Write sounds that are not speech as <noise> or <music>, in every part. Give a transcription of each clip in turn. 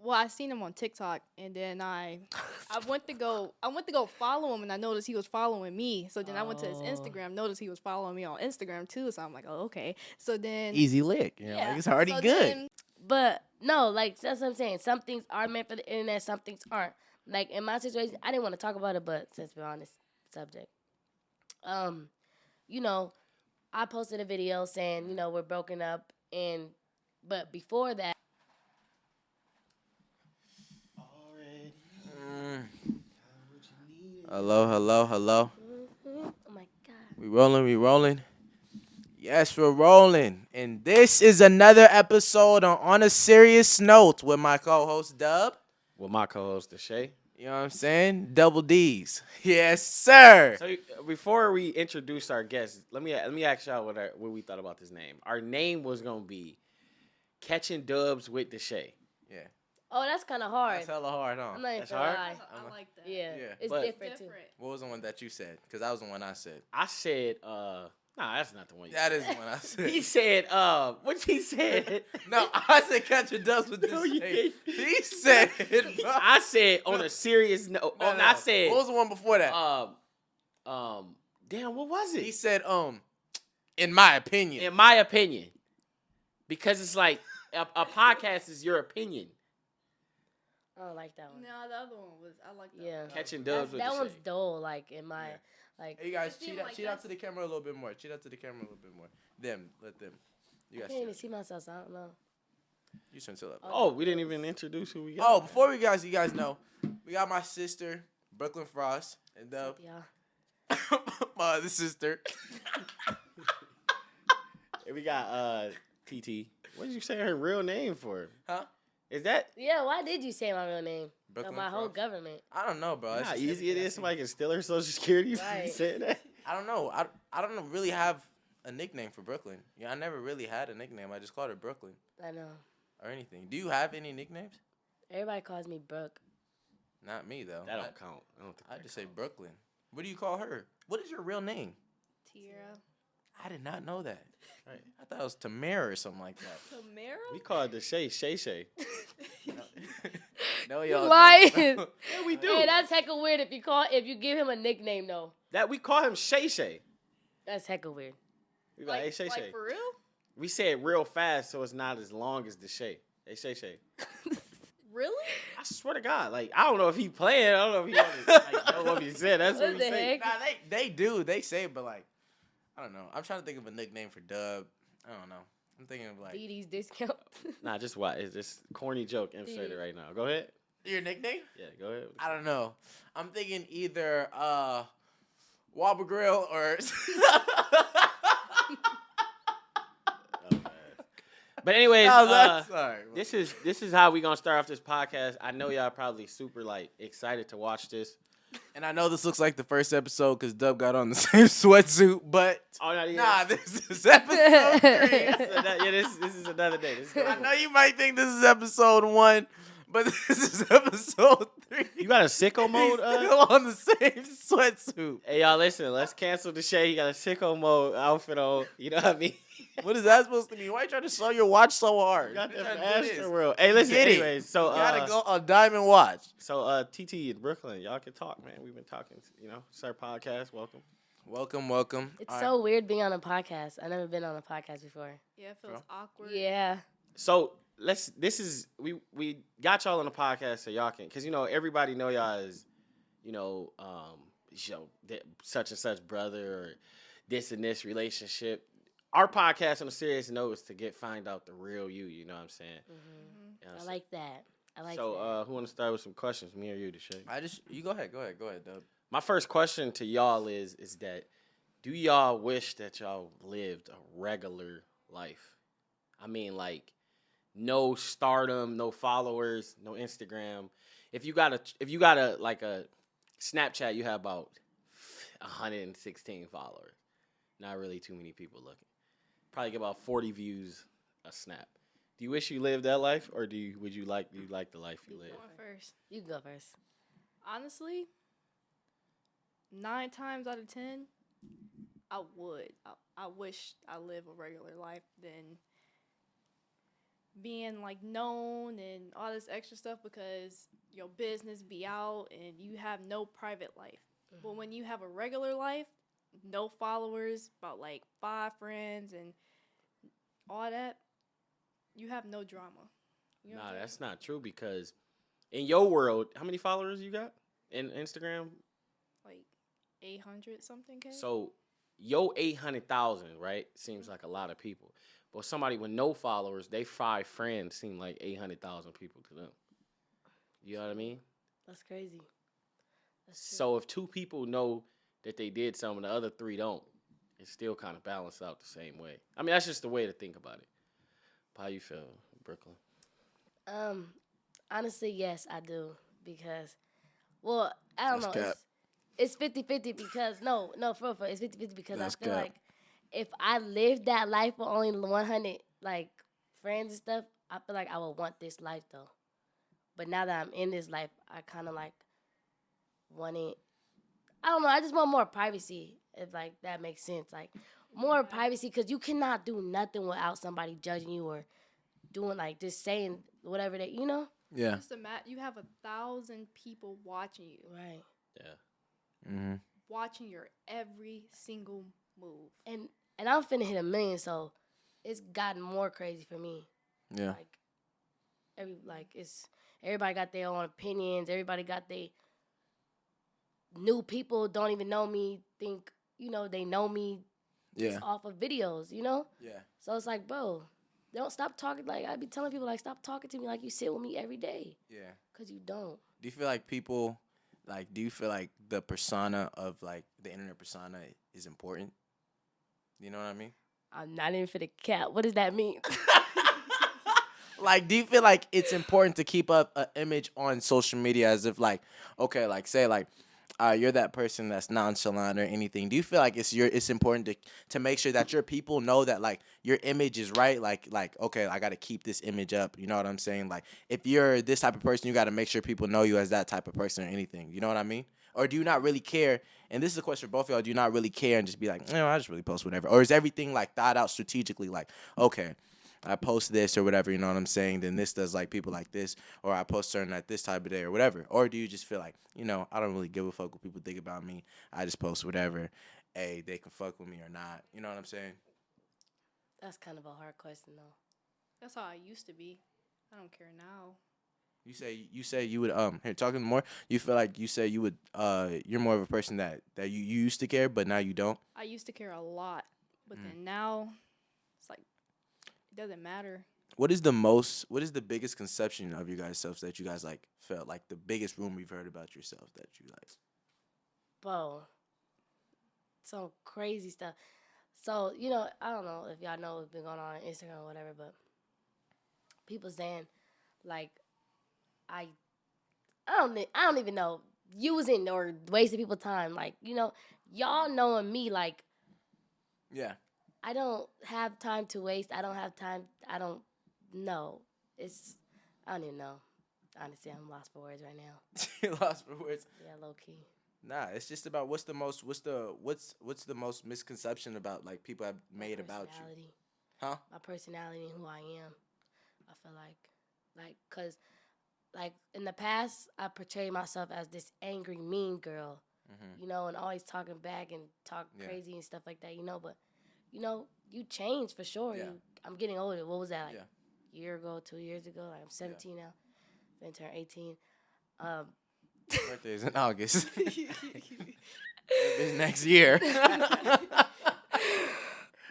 well, I seen him on TikTok, and then I, I went to go, I went to go follow him, and I noticed he was following me. So then I went to his Oh. Instagram, noticed he was following me on Instagram too. So I'm like, oh, okay. So then, Easy lick. You know, like, it's already so good. then- But no, like that's what I'm saying. Some things are meant for the internet, some things aren't. Like in my situation, I didn't want to talk about it, but since we're on this subject, um, you know, I posted a video saying, you know, we're broken up, and but before that, Hello, hello, hello. Mm-hmm. oh my god, We rolling, we rolling. Yes, we're rolling. And this is another episode on On a Serious Note with my co-host Dub. with my co-host Deshae. You know what I'm saying? Double D's. <laughs> Yes, sir. So before we introduce our guests, let me let me ask y'all what our, what we thought about this name. Our name was gonna be Catching Dubs with Deshae. Yeah. Oh that's kind of hard. That's hella hard, huh? I'm not even That's hard? lie. I like that. Yeah, Yeah, it's but- different, too. What was the one that you said? Because that was the one I said. I said, uh, nah, that's not the one. You That said. is the one I <laughs> said. He said, uh, what he said? <laughs> no, I said catch your dubs with this. No, you didn't. He said. <laughs> I said on a serious note. No, oh, no, no, I said, What was the one before that? um, um, damn, what was it? he said, um, in my opinion. in my opinion, because it's like a, a podcast is your opinion. I don't like that one. No, the other one was I like that. Yeah. one. Catching That's- with that the one's shade. dull. Like in my, Yeah. like Hey, you guys, cheat, out, like cheat out to the camera a little bit more. Cheat out to the camera a little bit more. Them, let them. You I guys. can't even see myself. So I don't know. You should chill up. Oh, we didn't even introduce who we got. Oh, before we guys, you guys know, we got my sister, Brooklyn Frost, and uh, <laughs> Yeah. my other sister. <laughs> And we got uh TeeTee. What did you say her real name for? Huh? Is that Yeah. Why did you say my real name? Brooklyn Of my whole government. I don't know, bro. That's how easy it is everything I is? Somebody can steal her social security for Right. saying that. I don't know. I, I don't really have a nickname for Brooklyn. Yeah, I never really had a nickname. I just called her Brooklyn I know. or anything. Do you have any nicknames? Everybody calls me Brooke. Not me though. That don't I, count. I don't think I that just say. Brooklyn. What do you call her? What is your real name? Tierra. I did not know that. Right. I thought it was Tamara or something like that. Tamara. We call it the Shay Shay Shay. <laughs> no, You y'all lying. don't. <laughs> Yeah, we do. Hey, that's hecka weird if you call if you give him a nickname though. that we call him Shay Shay. That's hecka weird. We like, hey Shay Shay. like for real? We say it real fast so it's not as long as the Shay. Hey Shay Shay. <laughs> Really? I swear to God, like I don't know if he playing. I don't know if he wanna, like, know what he said. That's what, What we the say. heck? Nah, they they do. They say, but like, I don't know. I'm trying to think of a nickname for Dub. I don't know. I'm thinking of like DD's discount. <laughs> Nah, just what? It's just corny joke inserted right now. Go ahead. your nickname. Yeah, go ahead. I don't know. I'm thinking either uh, Wobble Grill or. Oh. <laughs> But anyways, <laughs> No, uh, sorry. this is this is how we gonna start off this podcast. I know y'all probably super like excited to watch this. And I know this looks like the first episode because Dub got on the <laughs> same sweatsuit, but Oh no, yeah. nah, this is episode <laughs> three. This is ano- yeah, this this is another day. This is I know you might think this is episode one, but <laughs> this is episode three. you got a sicko He's mode. Uh? on the same sweatsuit. Hey y'all, listen. Let's cancel Deshae. He got a sicko mode outfit on. You know what I mean? <laughs> What is that supposed to mean? Why you trying to sell your watch so hard? You got You that trying to do from this? Astroworld. Hey, listen. Get it. Anyways, so You gotta uh, go a diamond watch. so uh, TeeTee in Brooklyn, y'all can talk, man. We've been talking. You know, it's our podcast. Welcome. Welcome, welcome. It's All so weird being on a podcast. I've never been on a podcast before. Yeah, it feels Bro. awkward. Yeah. So let's. This is we we got y'all on the podcast so y'all can because you know everybody know y'all as you know um you know that such and such brother or this and this relationship. Our podcast on a serious note is to get find out the real you. You know what I'm saying? hmm You know what I I'm saying? like that. I like so that. uh, who want to start with some questions? Me or you, Deshae? I just you go ahead, go ahead, go ahead, Dub. My first question to y'all is is that do y'all wish that y'all lived a regular life? I mean like no stardom, no followers, no Instagram. If you got a if you got a like a Snapchat, you have about 116 followers. Not really too many people looking. Probably get about 40 views a snap. Do you wish you lived that life or do you would you like you like the life you You live? First. you go first. Honestly, nine times out of ten, I would. I, I wish I live a regular life than being like known and all this extra stuff because your business be out and you have no private life. But mm-hmm. when you have a regular life, no followers, about like five friends and all that, you have no drama. You know Nah, that's not true because in your world, how many followers you got in Instagram? like 800 something K. So your eight hundred thousand, right? Seems mm-hmm. like a lot of people. But somebody with no followers, they five friends seem like eight hundred thousand people to them. You know what I mean? That's crazy. That's. So if two people know that they did something, the other three don't, it's still kind of balanced out the same way. I mean, that's just the way to think about it. How you feel, Brooklyn? Um, honestly, yes, I do because, well, I don't That's know. cap. It's, it's 50-50 because no, no, for real, for it's 50-50 because That's I feel cap. like if I lived that life with only one hundred like friends and stuff, I feel like I would want this life though. But now that I'm in this life, I kind of like want it. I don't know. I just want more privacy, if like that makes sense. Like more privacy, because you cannot do nothing without somebody judging you or doing like just saying whatever that you know. Yeah. Just imagine you have a thousand people watching you, Right. Yeah. Mm-hmm. watching your every single move. And and I'm finna hit a million, so it's gotten more crazy for me. Yeah. Like every like it's everybody got their own opinions. Everybody got their new people don't even know me. Think you know they know me Yeah. just off of videos. You know. Yeah. So it's like, bro, don't stop talking. Like I be telling people, like stop talking to me like you sit with me every day, Yeah. cause you don't. Do you feel like people like do you feel like the persona of like the internet persona is important? You know what I mean? I'm not even for the cat. What does that mean? <laughs> like do you feel like it's important to keep up an image on social media as if like okay like say like uh, you're that person that's nonchalant or anything do you feel like it's your it's important to to make sure that your people know that like your image is right like like okay i gotta keep this image up you know what i'm saying like if you're this type of person you gotta make sure people know you as that type of person or anything you know what i mean or do you not really care and this is a question for both of y'all do you not really care and just be like no i just really post whatever or is everything like thought out strategically like okay I post this or whatever, you know what I'm saying, then this does like people like this, or I post certain at this type of day or whatever. Or do you just feel like, you know, I don't really give a fuck what people think about me. I just post whatever. Hey, they can fuck with me or not. You know what I'm saying? That's kind of a hard question though. That's how I used to be. I don't care now. You say you say you would um here talking more. You feel like you say you would uh you're more of a person that that you, you used to care, but now you don't. I used to care a lot, but Mm. then now it's like it doesn't matter. What is the most? What is the biggest conception of you guys selves that you guys like felt like the biggest rumor you've heard about yourself that you like? bro, some crazy stuff. So you know, I don't know if y'all know what's been going on on Instagram or whatever, but people saying like I, I don't, I don't even know using or wasting people's time. Like you know, y'all knowing me, like Yeah. I don't have time to waste. I don't have time. I don't know. It's I don't even know. Honestly, I'm lost for words right now. <laughs> Lost for words. Yeah, low key. Nah, it's just about what's the most what's the what's what's the most misconception about like people have made about you. personality. Huh? my personality and who I am. I feel like, like, cause, like in the past, I portrayed myself as this angry, mean girl, Mm-hmm. you know, and always talking back and talk Yeah. crazy and stuff like that, you know. But, you know, you change for sure. Yeah. You, I'm getting older. What was that like? Yeah. Year ago, two years ago. Like I'm 17 now. Then turn 18. Um, Birthday is in August. <laughs> it's next year. <laughs>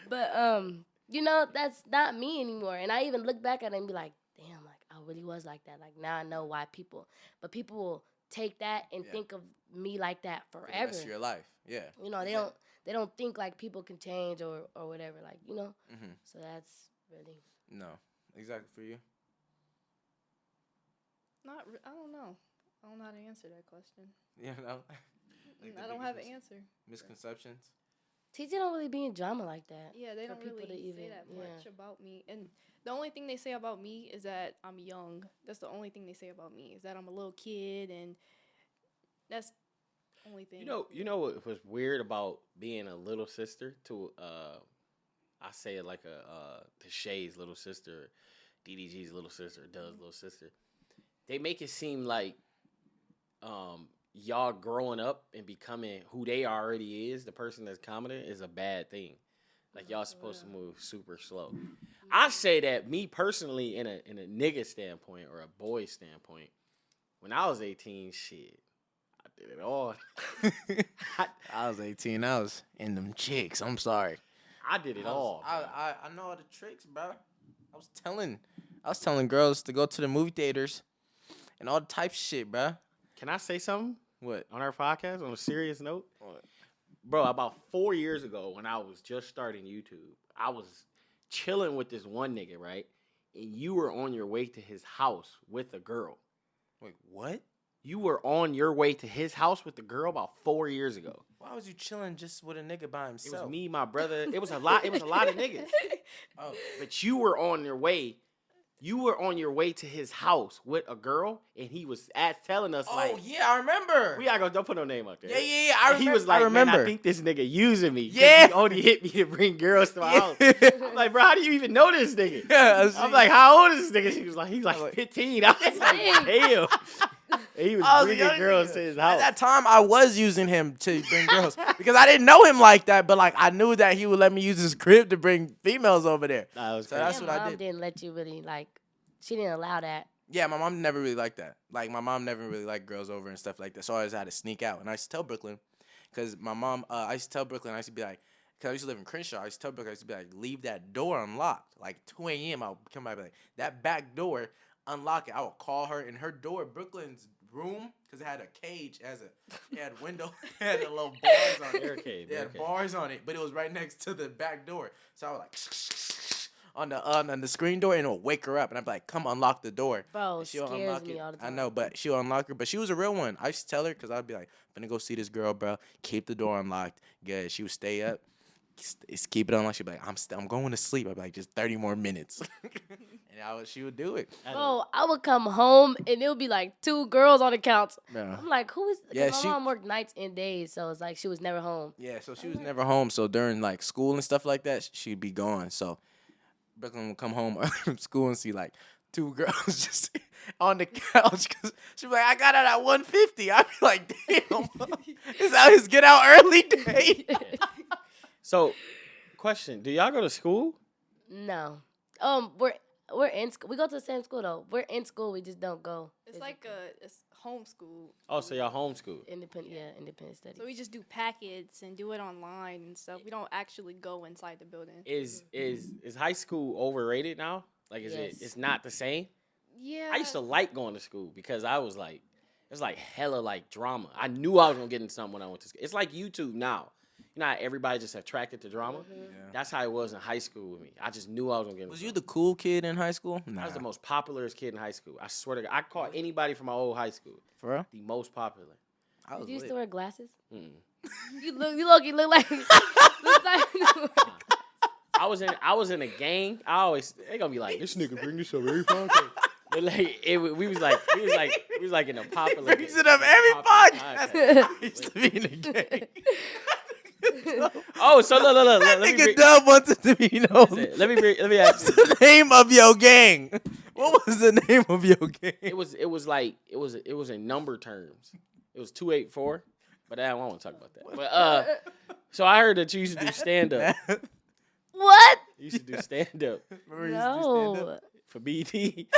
but um, you know, that's not me anymore. And I even look back at it and be like, damn, like I really was like that. Like now I know why people, but people will take that and Yeah. think of me like that For the forever. rest of your life. Yeah. You know, they Exactly. don't they don't think like people can change or or whatever. Like you know, Mm-hmm. so that's really No. Exactly for you. Not. Re- I don't know. I don't know how to answer that question. <laughs> You know. Like I don't have an answer. Misconceptions. TJ don't really be in drama like that. Yeah, they don't people really to say even- that yeah. much about me. And the only thing they say about me is that I'm young. That's the only thing they say about me is that I'm a little kid, and that's the only thing. You know, you know what was weird about being a little sister to uh I say it like a uh to Shay's little sister DDG's little sister, Doug's little sister. They make it seem like um y'all growing up and becoming who they already is, the person that's commenting, is a bad thing. Like y'all supposed to move super slow. I say that me personally, in a in a nigga standpoint or a boy standpoint, when I was 18, shit, I did it all. I, <laughs> I was 18. I was in them chicks. I'm sorry. I did it I, was- all. I. I, I know all the tricks, bro. I was telling, I was telling girls to go to the movie theaters, and all the type shit, bro. Can I say something What? on our podcast on a serious note? What? Bro, about four years ago when I was just starting YouTube, I was chilling with this one nigga, right? And you were on your way to his house with a girl. Wait, what? You were on your way to his house with the girl about four years ago. Why was you chilling just with a nigga by himself? It was me, my brother. It was a lot. It was a lot of niggas. <laughs> Oh, But you were on your way. You were on your way to his house with a girl, and he was at telling us oh, like, oh yeah, I remember. "We gotta go. Don't put no name out there." yeah, yeah, yeah. I And he remember. was like, I remember. "Man, I think this nigga using me. Yeah. he only hit me to bring girls to my house." I'm like, bro, how do you even know this nigga? <laughs> yeah, I'm like, how old is this nigga? She was like, he's like like- 15. I was like, damn. And he was was bringing girls to his house. At that time, I was using him to bring girls because I didn't know him like that. But like, I knew that he would let me use his crib to bring females over there. Nah, it was So crazy. that's Your what I mom did. didn't let you really like. She didn't allow that. Yeah, my mom never really liked that. Like, my mom never really liked girls over and stuff like that. So I always had to sneak out. And I used to tell Brooklyn, because my mom, uh, I used to tell Brooklyn, I used to be like, because I used to live in Crenshaw, I used to tell Brooklyn, I used to be like, leave that door unlocked. Like 2 a.m., I'll come by and be like, that back door, unlock it. I would call her in her door, Brooklyn's room, because it had a cage as a, it had window, <laughs> it had a little bars on it. Barricade, It had barricade. bars on it, but it was right next to the back door. So I was like, <laughs> on the uh, on the screen door, and it would wake her up, and I'd be like, "Come unlock the door." Bro, And she'll scares unlock me it. all the time. I know, but she'll unlock her. But she was a real one. I used to tell her because I'd be like, "I'm gonna go see this girl, bro. Keep the door unlocked." Good. She would stay up. S- s- Keep it unlocked. She'd be like, "I'm st- I'm going to sleep." I'd be like, "Just 30 more minutes," <laughs> and I would, she would do it. I Bro, I would come home and it would be like two girls on the couch. Yeah. I'm like, who is Yeah, my she- mom worked nights and days, so it's like she was never home. Yeah, so she was never home. So during like school and stuff like that, she'd be gone. So Brooklyn would come home <laughs> from school and see like two <laughs> girls just on the couch because she'd be like, "I got out at 150." I'd be like, "Damn, is that his get out early day?" So, question: Do y'all go to school? No. Um, we're we're in school. We go to the same school though. We're in school. We just don't go. It's like a it's homeschool. Oh, so y'all homeschool? independent. Yeah, independent study. So we just do packets and do it online and stuff. We don't actually go inside the building. Is is is high school overrated now? Like, is Yes. it? It's not the same. Yeah. I used to like going to school because I was like, it was like hella like drama. I knew I was gonna get into something when I went to school. It's like YouTube now. You know, how everybody just attracted to drama. That's how it was in high school with me. I just knew I was gonna get. Into Was you the cool kid in high school? Nah. I was the most popular kid in high school. I swear to God, I caught anybody from my old high school for real. the most popular. I was Did you used lit. to wear glasses? Mm. <laughs> You look. You look. You look like. <laughs> look like <laughs> I was in I was in a gang. I always they gonna be like this nigga bring this up every podcast. But like it, wa- we was like we was like we was like in a popular. brings it up every popular podcast. I used to be in a game. <laughs> Oh, so look look look. That Let me nigga bring, Dub wanted to be known. listen, let me bring, let me ask What's you. the name of your gang? What was the name of your gang? It was it was like it was it was in number terms. It was two eight four. But I don't want to talk about that. But uh, so I heard that you used to do stand up. what? You used to do stand up you used to do stand-up? No. for BT. <laughs>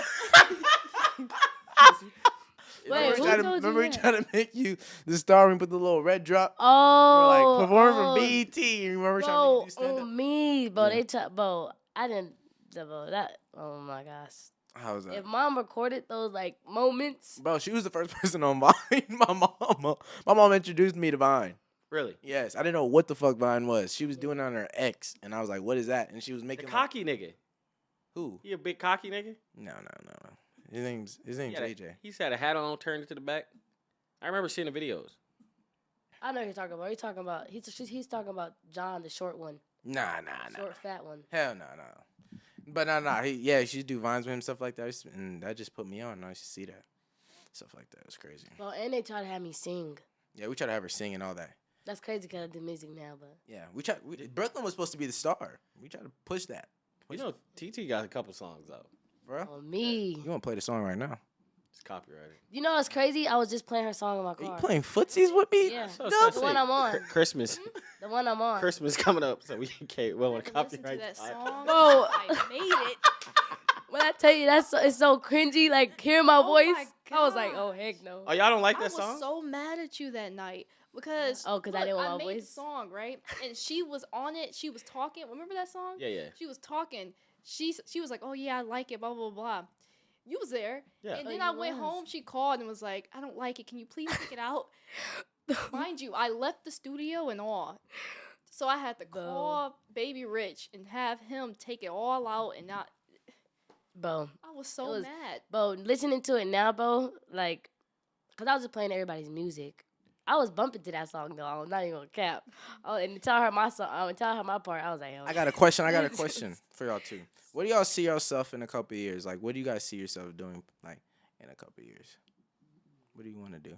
<laughs> Wait, Remember who we to, told you remember we that? tried to make you the star and put the little red drop? Oh. We're like oh, performing oh, from BET. You remember trying to Bro, make you stand oh, up? on me, bro. Yeah. They t- bro. I didn't. Bro, that. Oh my gosh. How was that? If mom recorded those like moments, Bro, she was the first <laughs> person on Vine. My mom, my mom introduced me to Vine. Really? Yes, I didn't know what the fuck Vine was. She was mm. doing it on her ex, and I was like, "What is that?" And she was The making like, cocky nigga. who? He a big cocky nigga. No, no, no, no. His name's his He name's had, a, AJ. he had a hat on, turned it to the back. I remember seeing the videos. I know who you're talking about. You're talking about. He's he's talking about John, the short one, Nah, nah, nah. short fat one. Hell no, no. But no, no. He, yeah, she used to do vines with him, stuff like that, I used to- and that just put me on. I used to see that stuff like that. It was crazy. Well, and they try to have me sing. Yeah, we try to have her sing and all that. That's crazy because I do music now, but Yeah, we try. We, Brooklyn was supposed to be the star. We try to push that. You know, TeeTee got a couple songs out. For real? On me. You want to play the song right now? It's copyrighted. You know what's crazy? I was just playing her song in my Are you car. playing footsies with me? Yeah. So- Dub? so The one. I'm on. Cr- Christmas. Hmm? The one I'm on. Christmas coming up, so we can't. We I want had to to listen to copyright. that song. Bro. I made it. <laughs> When I tell you that's so, it's so cringy, like hearing my Oh voice, my I was like, oh heck no. Oh, y'all don't like I that was song? so mad at you that night because oh, because I didn't want my made the voice? song right, and she was on it. She was talking. Remember that song? yeah, yeah, She was talking. She she was like, "Oh yeah, I like it." Blah blah blah. You was there, yeah. and Oh, then you I went was. home. She called and was like, "I don't like it. Can you please take it out?" <laughs> Mind you, I left the studio and all, so I had to Bro. call Baby Rich and have him take it all out. And not, Bo, I was so was- mad. bro, listening to it now, Bo, like, cause I was just playing everybody's music. I was bumping to that song though. I'm not even gonna cap. Oh, and to tell her my song, um, tell her my part, I was like, oh, I got a question. I got a <laughs> question for y'all too. What do y'all see yourself in a couple of years? Like, what do you guys see yourself doing, like, in a couple of years? What do you want to do?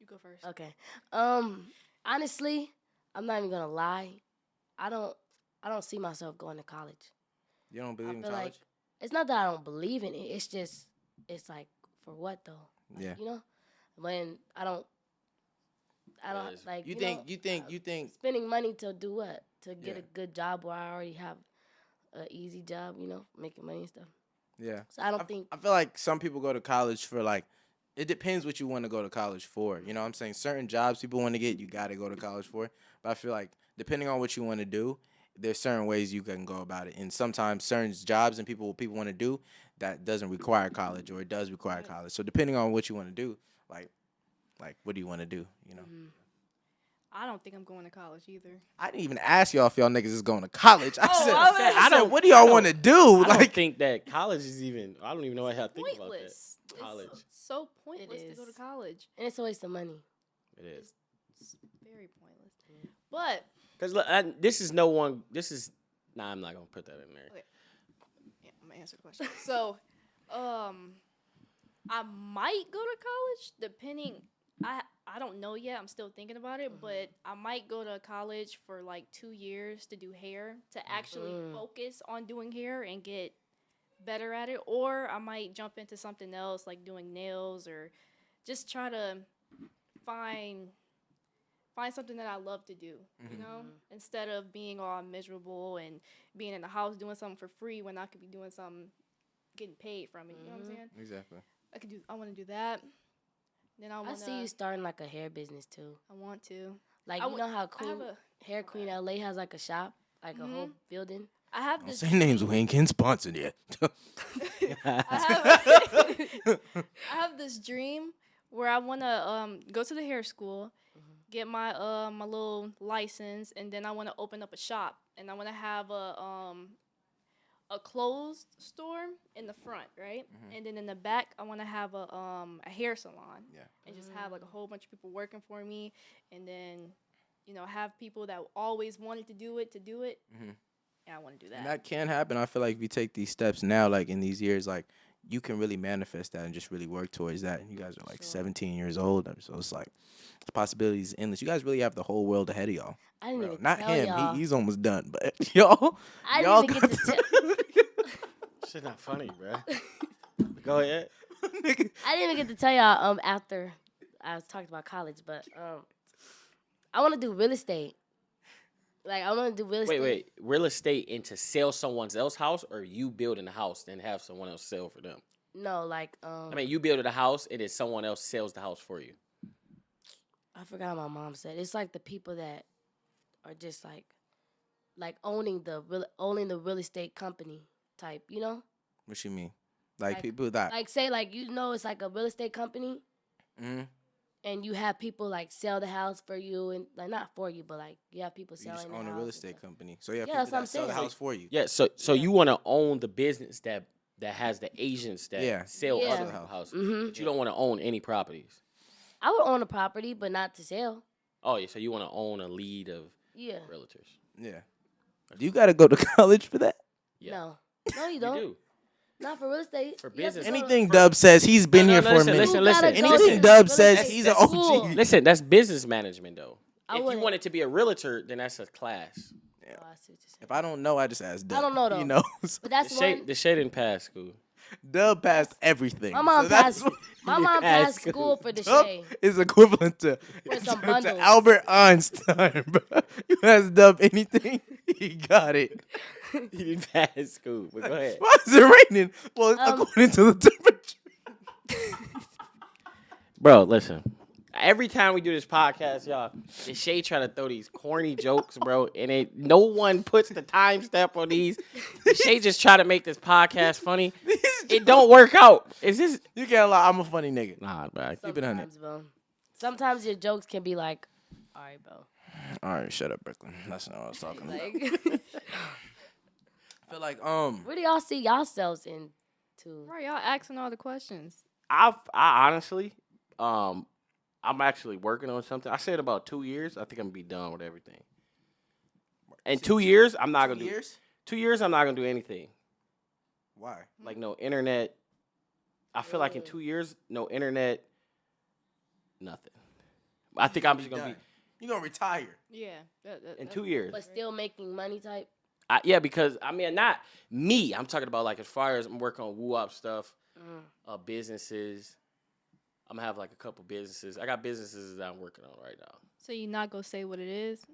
You go first. Okay. Um, honestly, I'm not even gonna lie. I don't, I don't see myself going to college. You don't believe in feel college? like it's not that I don't believe in it. It's just it's like for what though? Like, Yeah. You know, when I don't, I don't Yes. like. you know, think? You think? uh, You think? spending money to do what? To get Yeah. a good job where I already have an easy job. You know, making money and stuff. Yeah. So I don't I, think. I feel like some people go to college for like. It depends what you want to go to college for. You know what I'm saying? Certain jobs people want to get, you got to go to college for. But I feel like depending on what you want to do, there's certain ways you can go about it. And sometimes certain jobs and people people want to do that doesn't require college or it does require college. So depending on what you want to do, like like what do you want to do, you know? Mhm. I don't think I'm going to college either. I didn't even ask y'all if y'all niggas is going to college. I Oh, said, I was I, gonna said, what do y'all want to don't- do? I don't think that college is even. I don't even know how to think about that. Pointless. It's College. so pointless to go to college. And it's a waste of money. It is. It's very pointless. But Cause look, I, this is no one. This is. Nah, I'm not gonna put that in there. yeah, I'm gonna answer the question. so, <laughs> um, I might go to college depending. I I don't know yet. I'm still thinking about it, but I might go to college for like two years to do hair to actually Mm. focus on doing hair and get better at it, or I might jump into something else like doing nails or just try to find find something that I love to do, you Mhm. know, instead of being all miserable and being in the house doing something for free when I could be doing something getting paid from it. You know what I'm saying? exactly. I could do. I want to do that. Then I I want see you starting like a hair business too. I want to. Like I you would- know how cool a. Hair Queen LA has like a shop, like a whole building. I have Don't this. say names. We ain't getting sponsored yet. <laughs> <laughs> I have, <laughs> I have this dream where I want to um go to the hair school, Mhm. get my uh my little license, and then I want to open up a shop, and I want to have a um a closed store in the front, right? Mhm. And then in the back, I want to have a um a hair salon. Yeah. And just have like a whole bunch of people working for me, and then you know have people that always wanted to do it to do it. Mhm. And I want to do that. And that can happen. I feel like if you take these steps now, like in these years, like you can really manifest that and just really work towards that. And you guys are like Sure. 17 years old, so it's like the possibilities endless. You guys really have the whole world ahead of y'all. I didn't Bro, even not tell him. y'all. He, he's almost done, but <laughs> y'all, I y'all didn't even got get to tell. <laughs> Shit, not funny, bro. <laughs> Go ahead. I didn't even get to tell y'all um after I was talking about college, but um I want to do real estate. Like I want to do real estate. wait. Wait. Real estate and to sell someone else's house, or you building a house and have someone else sell for them. No, like um I mean, you build a house and then someone else sells the house for you. I forgot how my mom said. It's like the people that are just like like owning the real owning the real estate company type, you know? what you mean? Like, Like- people that. Like say like you know it's like a real estate company mhm. And you have people like sell the house for you and like not for you, but like you have people You selling just the own a real estate company, so you have Yeah, people that's what I'm that sell the house for you. Yeah. So, so Yeah. you want to own the business that that has the agents that Yeah. sell Yeah. other houses, Mhm. but you don't want to own any properties. I would own a property, but not to sell. Oh yeah. So you want to own a lead of Yeah. realtors. Yeah. Do you got to go to <laughs> college for that? Yeah. No. No, you You don't. do. Not for real estate. For You have to business. go to- Anything Dub says, he's been No, here no, for listen, a minute. listen, You listen. gotta go to Anything real Dub estate says, he's an school. OG. Listen, that's business management though. I if you wouldn't. wanted to be a realtor, then that's a class. Oh, I see what you're saying. If I don't know, I just ask Dub. I don't know, though. He though. knows. But that's the one. shade, the shade didn't pass school. Dub passed everything. My mom so that's passed. what- <laughs> My mom passed passed school for the Dub shade. is equivalent to, <laughs> With some to bundles. Albert Einstein, <laughs> bro. You ask Dub anything, he got it. <laughs> he didn't pass school. But go ahead. Why is it raining? Well, Um, according to the temperature. <laughs> Bro, listen. Every time we do this podcast, y'all, Deshae try to throw these corny jokes, bro, and it no one puts the time step on these. Deshae just try to make this podcast funny. <laughs> It don't work out. It's just You can't lie. I'm a funny nigga. nah, bro. Keep it on it. Sometimes. Sometimes your jokes can be like, all right, bro. All right, shut up, Brooklyn. That's not what I was talking about. Like, I feel like um, where do y'all see yourselves in? into? Right, y'all asking all the questions. I I honestly, um, I'm actually working on something. I said about two years. I think I'm gonna be done with everything. In two years, I'm not two gonna do years. two years. I'm not gonna do anything Why? like no internet. I feel like in two years, no internet, nothing. I think I'm just gonna be You're gonna retire? Yeah. That, that, in two years. But still making money type? I, yeah, because I mean, not me. I'm talking about like as far as I'm working on woo up stuff, Mm. uh, businesses. I'm gonna have like a couple businesses. I got businesses that I'm working on right now. So you not gonna say what it is?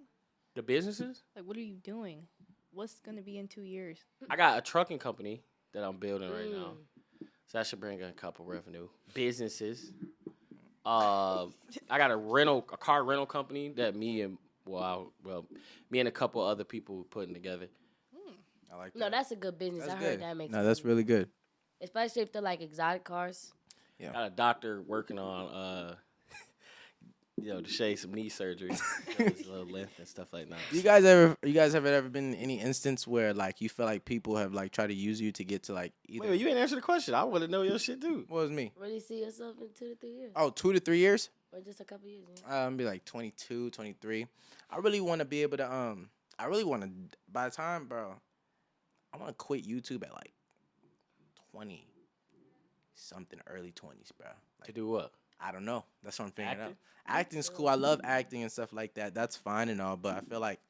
The businesses? Like, what are you doing? What's gonna be in two years? I got a trucking company that I'm building right now, Mm. so that should bring in a couple revenue. Businesses. Uh, I got a rental, a car rental company that me and well, I, well, me and a couple other people putting together. I like that. No, that's a good business. That's I good. heard that makes No, that's really good. Especially if they're like exotic cars. Yeah. Got a doctor working on, uh, <laughs> you know, to shave some knee surgery, <laughs> his little length and stuff like that. You guys ever? You guys have ever been in any instance where like you feel like people have like tried to use you to get to like either? Wait, wait, you ain't answer the question. I want to know your shit too. what was me? Really see yourself in two to three years? Oh, two to three years. Or just a couple years? Yeah? I'm be like 22, 23. I really want to be able to um. I really want to. By the time, bro, I want to quit YouTube at like twenty something, early twenties, bro. To do what? I don't know. That's what I'm figuring out. Acting's cool. I love acting and stuff like that. That's fine and all, but I feel like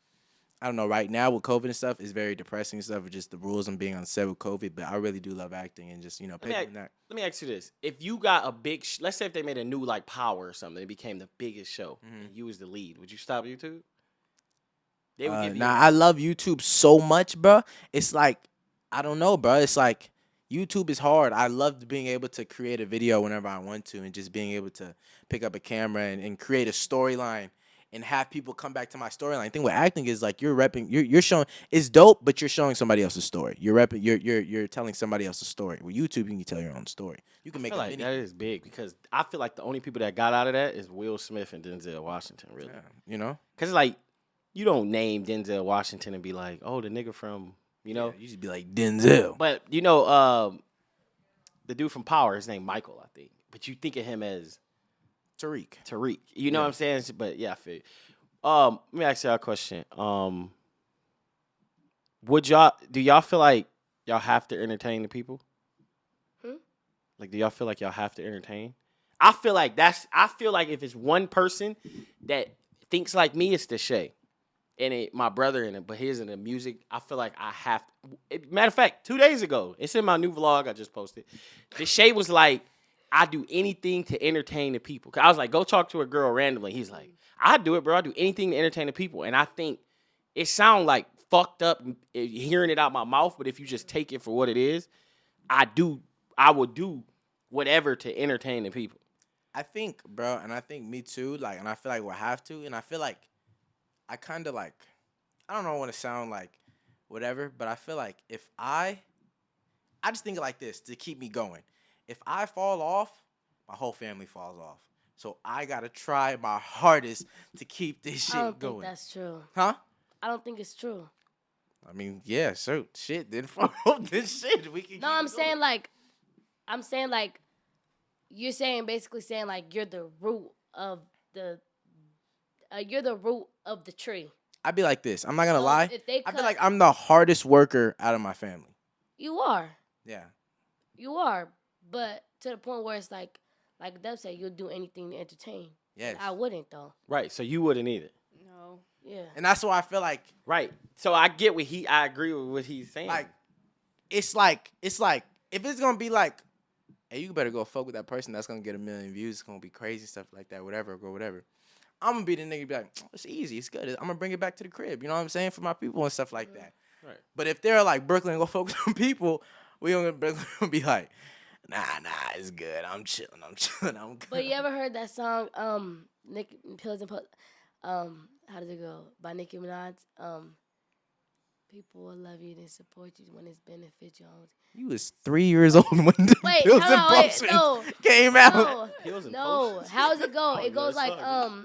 I don't know. Right now with COVID and stuff, it's very depressing and stuff. With just the rules and being on set with COVID, but I really do love acting and just you know me picking ask- that. Let me ask you this: If you got a big, sh- let's say if they made a new like Power or something, it became the biggest show, Mhm. and you was the lead, would you stop YouTube? They would Uh, give you. nah, I love YouTube so much, bro. It's like I don't know, bro. It's like YouTube is hard. I love being able to create a video whenever I want to, and just being able to pick up a camera and, and create a storyline and have people come back to my storyline. thing with acting is like you're repping, you're you're showing it's dope, but you're showing somebody else's story. You're repping, you're you're you're telling somebody else's story. With YouTube, you can tell your own story. You can I make feel a like that is big because I feel like the only people that got out of that is Will Smith and Denzel Washington, really. Yeah, you know, Because like, you don't name Denzel Washington and be like, oh, the nigga from, you know. Yeah, you just be like Denzel. But you know, um, the dude from Power, his name Michael, I think. But you think of him as Tariq. Tariq. You know Yeah. what I'm saying? But yeah, I feel. you. Um, let me ask y'all a question. Um, would y'all do y'all feel like y'all have to entertain the people? Hmm? Like, do y'all feel like y'all have to entertain? I feel like that's. I feel like if it's one person that thinks like me, it's Deshae, and it my brother in it, but his in the music. I feel like I have. It, matter of fact, two days ago, it's in my new vlog I just posted. Deshae was like, I do anything to entertain the people. I was like, go talk to a girl randomly. He's like, I do it, bro. I do anything to entertain the people. And I think it sounds like fucked up eh, hearing it out my mouth, but if you just take it for what it is, I do. I would do whatever to entertain the people. I think, bro, and I think me too. Like, and I feel like we'll have to, and I feel like I kind of like, I don't know, want to sound like whatever, but I feel like if I, I just think like this to keep me going. If I fall off, my whole family falls off. So I gotta try my hardest to keep this I don't shit think going. that's true. Huh? I don't think it's true. I mean, yeah, so shit. Then <laughs> fall off this shit. We can. No, I'm saying going. like, I'm saying like, you're saying basically saying like you're the root of the, uh, you're the root of the tree. I'd be like this. I'm not gonna So lie. If they I cut, feel like I'm the hardest worker out of my family. you are, Yeah. you are, but to the point where it's like, like Deb said, you'll do anything to entertain. Yes. I wouldn't though. Right. So you wouldn't either. No. Yeah. and that's why I feel like Right. So I get what he. I agree with what he's saying. like it's like it's like if it's gonna be like, hey, you better go fuck with that person that's gonna get a million views. It's gonna be crazy stuff like that, whatever, or whatever. I'm gonna be the nigga be like, it's easy, it's good. I'm gonna bring it back to the crib. You know what I'm saying for my people and stuff like that. Right. But if they're like Brooklyn, go <laughs> fuck with some people, we gonna Brooklyn gonna be like, nah, nah, it's good. I'm chilling. I'm <laughs> chilling. I'm good. But you ever heard that song, um, Nick Pills and Pu- um, how does it go? By Nicki Minaj. Um, people will love you and support you when it's benefit you. You was three years old when the Wait, Pills hold and on, wait, no, came out. no, Pills and no. Potions? How does it go? Oh, It goes like, sorry. um,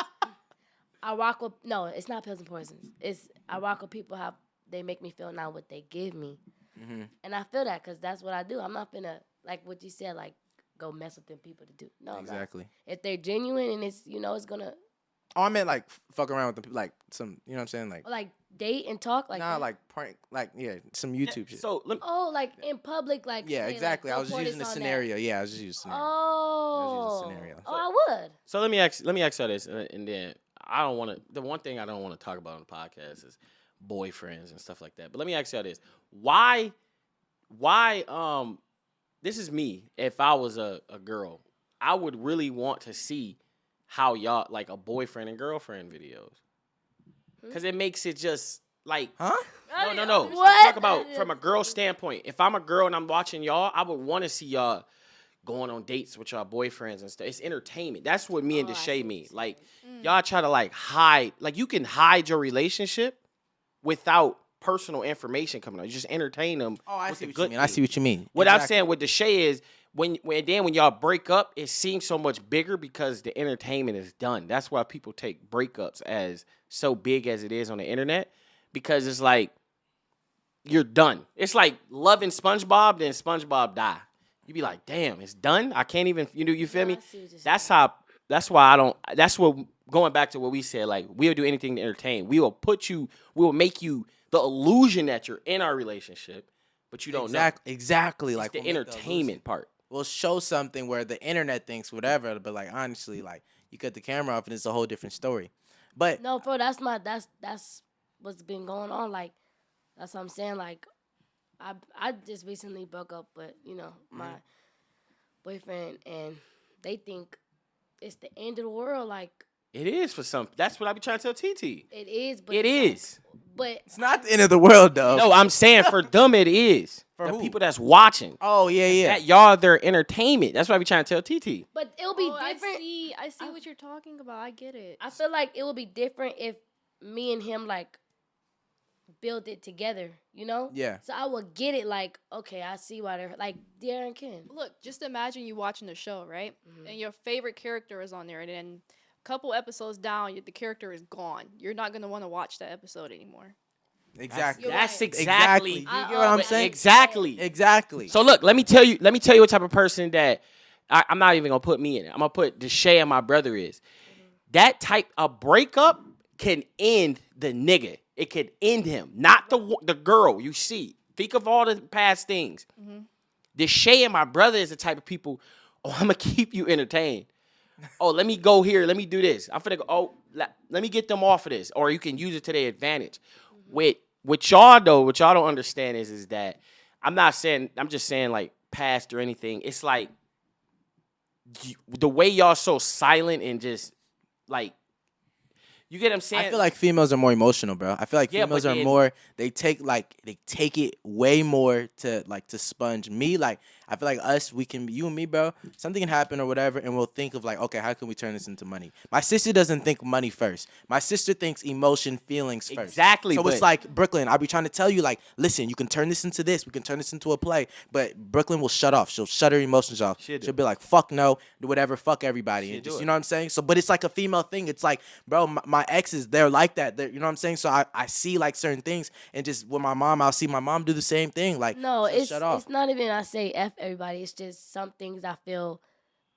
I rock with no, it's not pills and poisons. It's I rock with people how they make me feel, not what they give me. Mhm. And I feel that because that's what I do. I'm not gonna like what you said, like go mess with them people to do. No, I'm not. Exactly. If they're genuine and it's you know it's gonna Oh, I meant like fuck around with the people, like some, you know what I'm saying? Like, like date and talk like nah, that. like prank, like yeah, some YouTube shit. So let me, oh like in public like yeah, say, like, exactly. I was just using the this that. scenario. Yeah, I was just using scenario. Oh, scenario. oh, I would. so let me ask. Let me ask you this, and, and then I don't want to. The one thing I don't want to talk about on the podcast is boyfriends and stuff like that. But let me ask you this: Why? Why? Um, this is me. If I was a, a girl, I would really want to see how y'all like a boyfriend and girlfriend videos, because it makes it just like Huh? No, no, no. What? Talk about from a girl standpoint. If I'm a girl and I'm watching y'all, I would want to see y'all going on dates with y'all boyfriends and stuff. It's entertainment. That's what me and Oh, I Deshae what mean. Like Mm. y'all try to like hide, like you can hide your relationship without personal information coming out. You just entertain them. Oh, I see the what good you mean. I see what you mean. What I'm saying with Deshae is when when then when y'all break up, it seems so much bigger because the entertainment is done. That's why people take breakups as so big as it is on the internet because it's like you're done. It's like loving SpongeBob, then SpongeBob die. You be like, damn, it's done. I can't even. You know, you feel No, me? I see what you're That's saying. how. That's why I don't. That's what going back to what we said. Like we'll do anything to entertain. We will put you. We will make you the illusion that you're in our relationship, but you don't know. exactly, exactly. It's like the we'll make illusion. entertainment part. We'll show something where the internet thinks whatever, but like honestly, like you cut the camera off and it's a whole different story. But No, bro, that's my that's that's what's been going on. Like that's what I'm saying. Like I I just recently broke up with you know my Mm-hmm. boyfriend, and they think it's the end of the world. Like It is for some. That's what I be trying to tell TeeTee. it is, but it's like- But it's not the end of the world though. No, I'm saying for <laughs> them it is. For the who? people that's watching. Oh yeah, yeah. That y'all their entertainment. That's what I be trying to tell TeeTee. but it'll be Oh, I different. see. I see I- what you're talking about. I get it. I feel like it will be different if me and him like build it together. You know. yeah. So I would get it. Like okay, I see why they're like Darren Ken. Look, just imagine you watching the show, right? Mhm. And your favorite character is on there, and then a couple episodes down, the character is gone. You're not gonna want to watch that episode anymore. Exactly. You're That's right. exactly. You get what I'm saying? Exactly. Exactly. So look, let me tell you. Let me tell you what type of person that I, I'm not even gonna put me in it. I'm gonna put Deshae and my brother is. That type of breakup can end the nigga. It could end him, not the the girl. You see, think of all the past things. Mhm. Shay and my brother is the type of people. <laughs> Oh, I'm gonna keep you entertained. Oh, let me go here. Let me do this. I'm finna go. Oh, let, let me get them off of this, or you can use it to their advantage. With with y'all though, what y'all don't understand is is that I'm not saying I'm just saying like past or anything. It's like the way y'all so silent and just like you get what I'm saying. I feel like females are more emotional, bro. I feel like Yeah, females are more. They take like they take it way more to like to sponge. Me like I feel like us. We can you and me, bro. Something can happen or whatever, and we'll think of like, okay, how can we turn this into money? My sister doesn't think money first. My sister thinks emotion, feelings first. Exactly, So it's like Brooklyn. I'll be trying to tell you like, listen, you can turn this into this. We can turn this into a play. But Brooklyn will shut off. She'll shut her emotions off. She'll She'll be like, fuck no, do whatever, fuck everybody, just you know what I'm saying. So, but it's like a female thing. It's like, bro, my, my exes, they're like that. They're, you know what I'm saying. So I, I see like certain things, and just with my mom, I'll see my mom do the same thing. Like, No, so it's shut off. it's not even I say f everybody. It's just some things I feel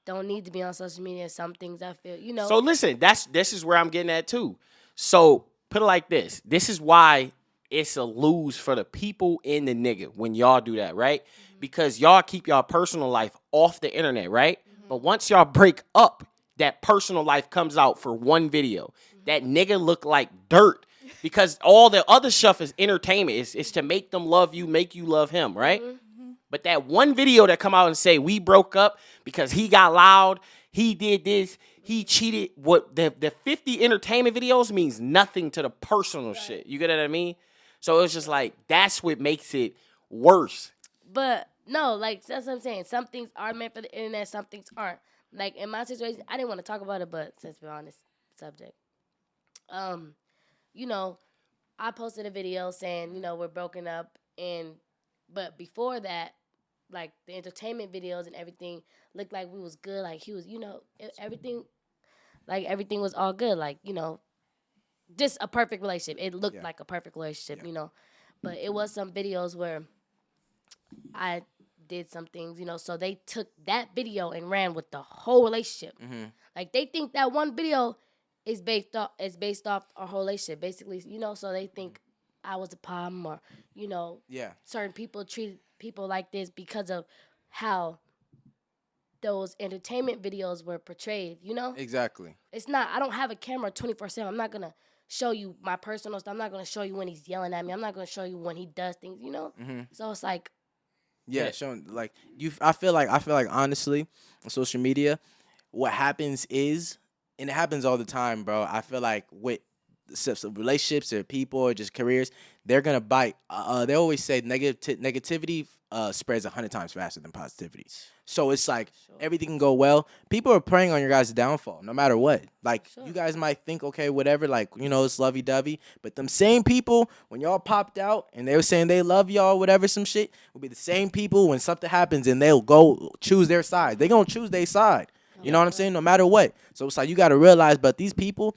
don't need to be on social media. Some things I feel you know. So listen, that's this is where I'm getting at too. So put it like this. This is why it's a lose for the people in the nigga when y'all do that, right? Mm-hmm. Because y'all keep y'all personal life off the internet, right? Mm-hmm. But once y'all break up, that personal life comes out for one video. That nigga look like dirt because all the other stuff is entertainment. It's, it's to make them love you, make you love him, right? Mm-hmm. But that one video that come out and say we broke up because he got loud, he did this, he cheated. What the the fifty entertainment videos means nothing to the personal shit. You get what I mean? So it's just like that's what makes it worse. But no, like that's what I'm saying. Some things are meant for the internet, some things aren't. Like in my situation, I didn't want to talk about it, but since we're on this subject, um, you know, I posted a video saying, you know, we're broken up, and but before that, like the entertainment videos and everything looked like we was good. Like he was, you know, everything, like everything was all good. Like you know, just a perfect relationship. It looked Yeah. like a perfect relationship, you know. But it was some videos where I did some things, you know. So they took that video and ran with the whole relationship. Mhm. Like they think that one video is based off is based off our whole relationship, basically, you know. So they think I was a problem, or you know, Yeah. certain people treat people like this because of how those entertainment videos were portrayed. You know, Exactly. it's not. I don't have a camera twenty four seven. I'm not gonna show you my personal stuff. I'm not gonna show you when he's yelling at me. I'm not gonna show you when he does things. You know. Mm-hmm. So it's like Yeah, Yeah. showing like you. I feel like I feel like honestly, on social media, what happens is, and it happens all the time, bro. I feel like with relationships or people or just careers, they're gonna bite. Uh, they always say negative negativity uh, spreads a hundred times faster than positivity. So it's like Sure. everything can go well. People are preying on your guys' downfall, no matter what. Like Sure. you guys might think, okay, whatever, like you know, it's lovey dovey. But them same people, when y'all popped out and they were saying they love y'all, whatever, some shit, will be the same people when something happens and they'll go choose their side. They gonna choose their side. You know what I'm saying? No matter what. So it's like you gotta realize, but these people,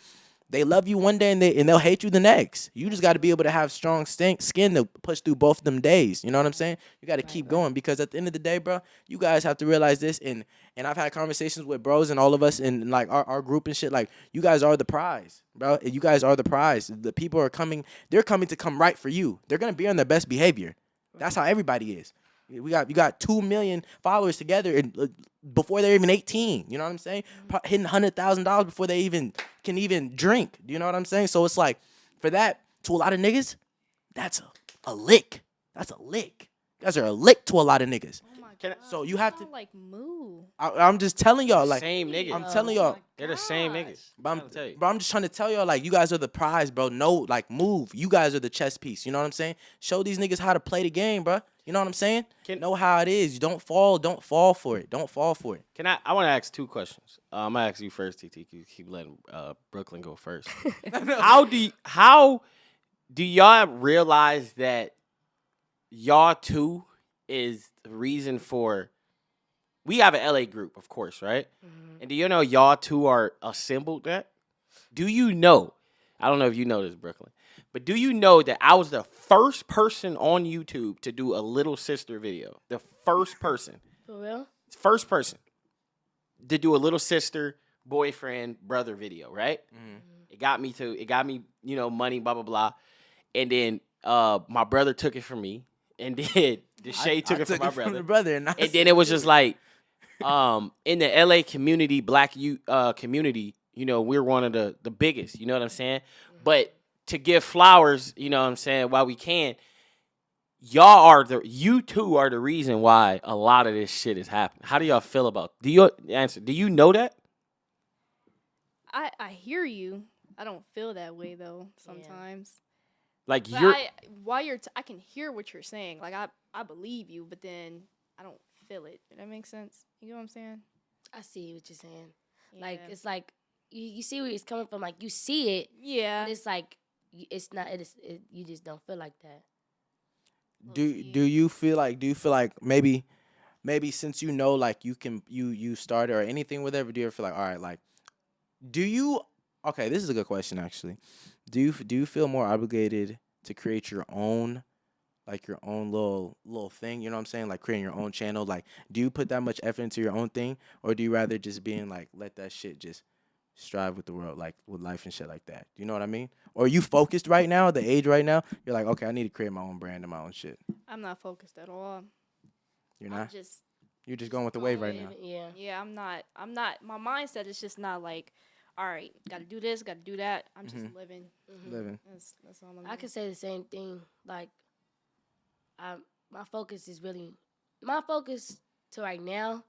they love you one day and they and they'll hate you the next. You just got to be able to have strong stink, skin to push through both of them days. You know what I'm saying? You got to keep going because at the end of the day, bro, you guys have to realize this. And and I've had conversations with bros and all of us in like our, our group and shit. Like you guys are the prize, bro. You guys are the prize. The people are coming. They're coming to come right for you. They're gonna be on their best behavior. That's how everybody is. We got you got two million followers together and uh, before they're even eighteen. You know what I'm saying? Pro- hitting hundred thousand dollars before they even can even drink. Do you know what I'm saying? So it's like for that to a lot of niggas, that's a, a lick. That's a lick. You guys are a lick to a lot of niggas. Oh my Can I- So you have to- like move. I, I'm just telling y'all, like, same niggas. I'm Oh telling Oh y'all, my They're the same gosh. niggas. but I'm, tell you. but I'm just trying to tell y'all, like, you guys are the prize, bro. No, like, move. You guys are the chess piece. You know what I'm saying? Show these niggas how to play the game, bro. You know what I'm saying? Can- know how it is. You don't fall. Don't fall for it. Don't fall for it. Can I? I want to ask two questions. Uh, I'm gonna ask you first, TeeTee. You keep letting uh, Brooklyn go first. <laughs> how do you, how do y'all realize that y'all two is the reason for? We have an LA group, of course, right? Mm-hmm. And do you know y'all two are assembled that? Do you know? I don't know if you know this, Brooklyn, but do you know that I was the first person on YouTube to do a little sister video? The first person for real. first person to do a little sister boyfriend brother video right mm-hmm. Mm-hmm. it got me to it got me you know money blah blah blah and then uh my brother took it from me and <laughs> then Deshae took I it from my brother the brother, and, I and then it was just like um in the LA community black you uh community you know we're one of the the biggest you know what I'm saying but to give flowers you know what I'm saying while we can y'all are the you two are the reason why a lot of this shit is happening how do y'all feel about do you answer do you know that I I hear you. I don't feel that way though. Yeah. Sometimes. Like But you're I, while you're, t- I can hear what you're saying. Like I, I believe you, but then I don't feel it. Does that make sense? You know what I'm saying? I see what you're saying. Like it's like you, you see where it's coming from. Like you see it, yeah. but it's like it's not. It is. It, you just don't feel like that. do do you feel like do you feel like maybe maybe since you know like you can you you started or anything whatever do you ever feel like all right like do you okay this is a good question actually do you do you feel more obligated to create your own like your own little little thing you know what i'm saying like creating your own channel like do you put that much effort into your own thing or do you rather just being like let that shit just strive with the world like with life and shit like that you know what i mean or are you focused right now the age right now you're like okay i need to create my own brand and my own shit I'm not focused at all. you're I'm not just you're just going with the wave right now Yeah. yeah. I'm not. I'm not. My mindset is just not like, all right, got to do this, got to do that. I'm just Mhm. living. Mhm. Living. That's that's all I'm. I doing. could say the same thing. Like, I my focus is really my focus to right now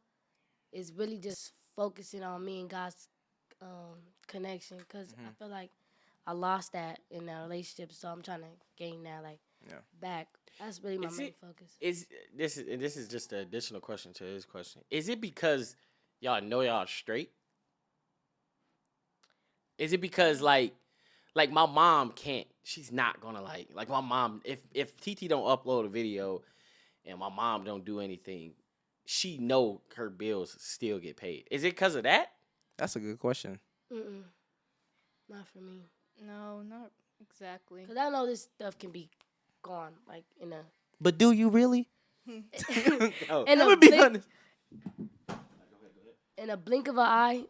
is really just focusing on me and God's um, connection because I Mhm. feel like I lost that in that relationship, so I'm trying to gain that like Yeah. back. That's really my Is main it- focus. Is this is and this is just an additional question to his question? Is it because y'all know y'all straight? Is it because like like my mom can't she's not gonna like like my mom if if TeeTee don't upload a video and my mom don't do anything, she know her bills still get paid. Is it because of that? That's a good question. Mm-mm. Not for me, no, not exactly. cause I know this stuff can be gone like in a But do you really? <laughs> <laughs> Oh, in I'm a gonna be blink- honest. in a blink of an eye,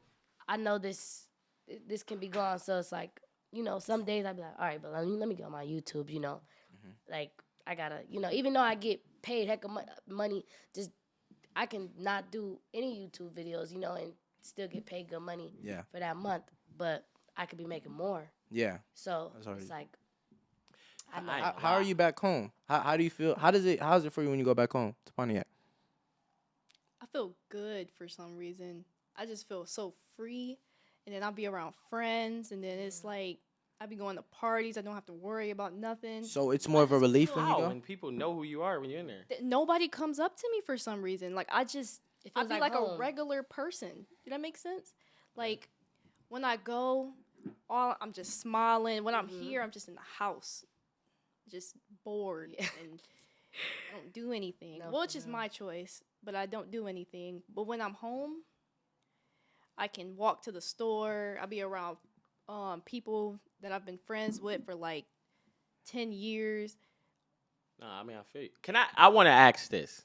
I know this this can be gone. So it's like, you know, some days I'd be like, all right, but let me let me go on my YouTube, you know, mm-hmm. like I gotta, you know, even though I get paid heck of mo- money, just I can not do any YouTube videos, you know, and still get paid good money Yeah. for that month, but I could be making more. Yeah. So already- it's like, I know. I- How, how are you back home? How, how do you feel? How does it? How's it for you when you go back home to Pontiac? I feel good for some reason. I just feel so free, and then I'll be around friends, and then it's like I'll be going to parties. I don't have to worry about nothing. So it's more of a relief when you go. when people know who you are when you're in there. Th- Nobody comes up to me for some reason. Like I just, It I feels be like like, a home. regular person. Did that make sense? Like when I go, all I'm just smiling. When I'm Mhm. here, I'm just in the house, just bored and I don't do anything. <laughs> No, well, for it's just real. my choice, but I don't do anything. But when I'm home, I can walk to the store. I'll be around um, people that I've been friends with for like ten years. No, I mean I feel you. Can I? I want to ask this,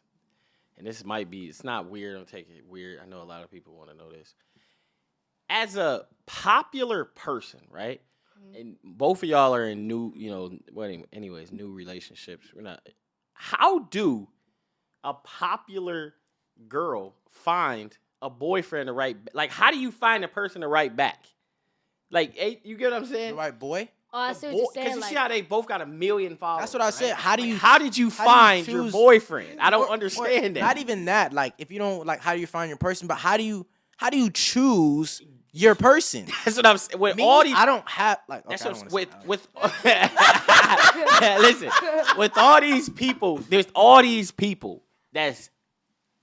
and this might be. It's not weird. Don't take it weird. I know a lot of people want to know this. As a popular person, right? Mhm. And both of y'all are in new, you know, well, anyways, new relationships. We're not. How do a popular girl find a boyfriend to write? Like, how do you find a person to write back? Like, eh, you get what I'm saying? The right boy. oh, I see what you're saying. Because you Like, see how they both got a million followers. That's what I said. How do Like, you- How did you how do you find your boyfriend? I don't Or- or understand that. Not even that. Like if you don't like, how do you find your person? But how do you how do you choose your person? <laughs> That's what I'm saying. With Me, all these, I don't have like. that's okay, I don't what with that. with. <laughs> listen, with all these people, there's all these people that's,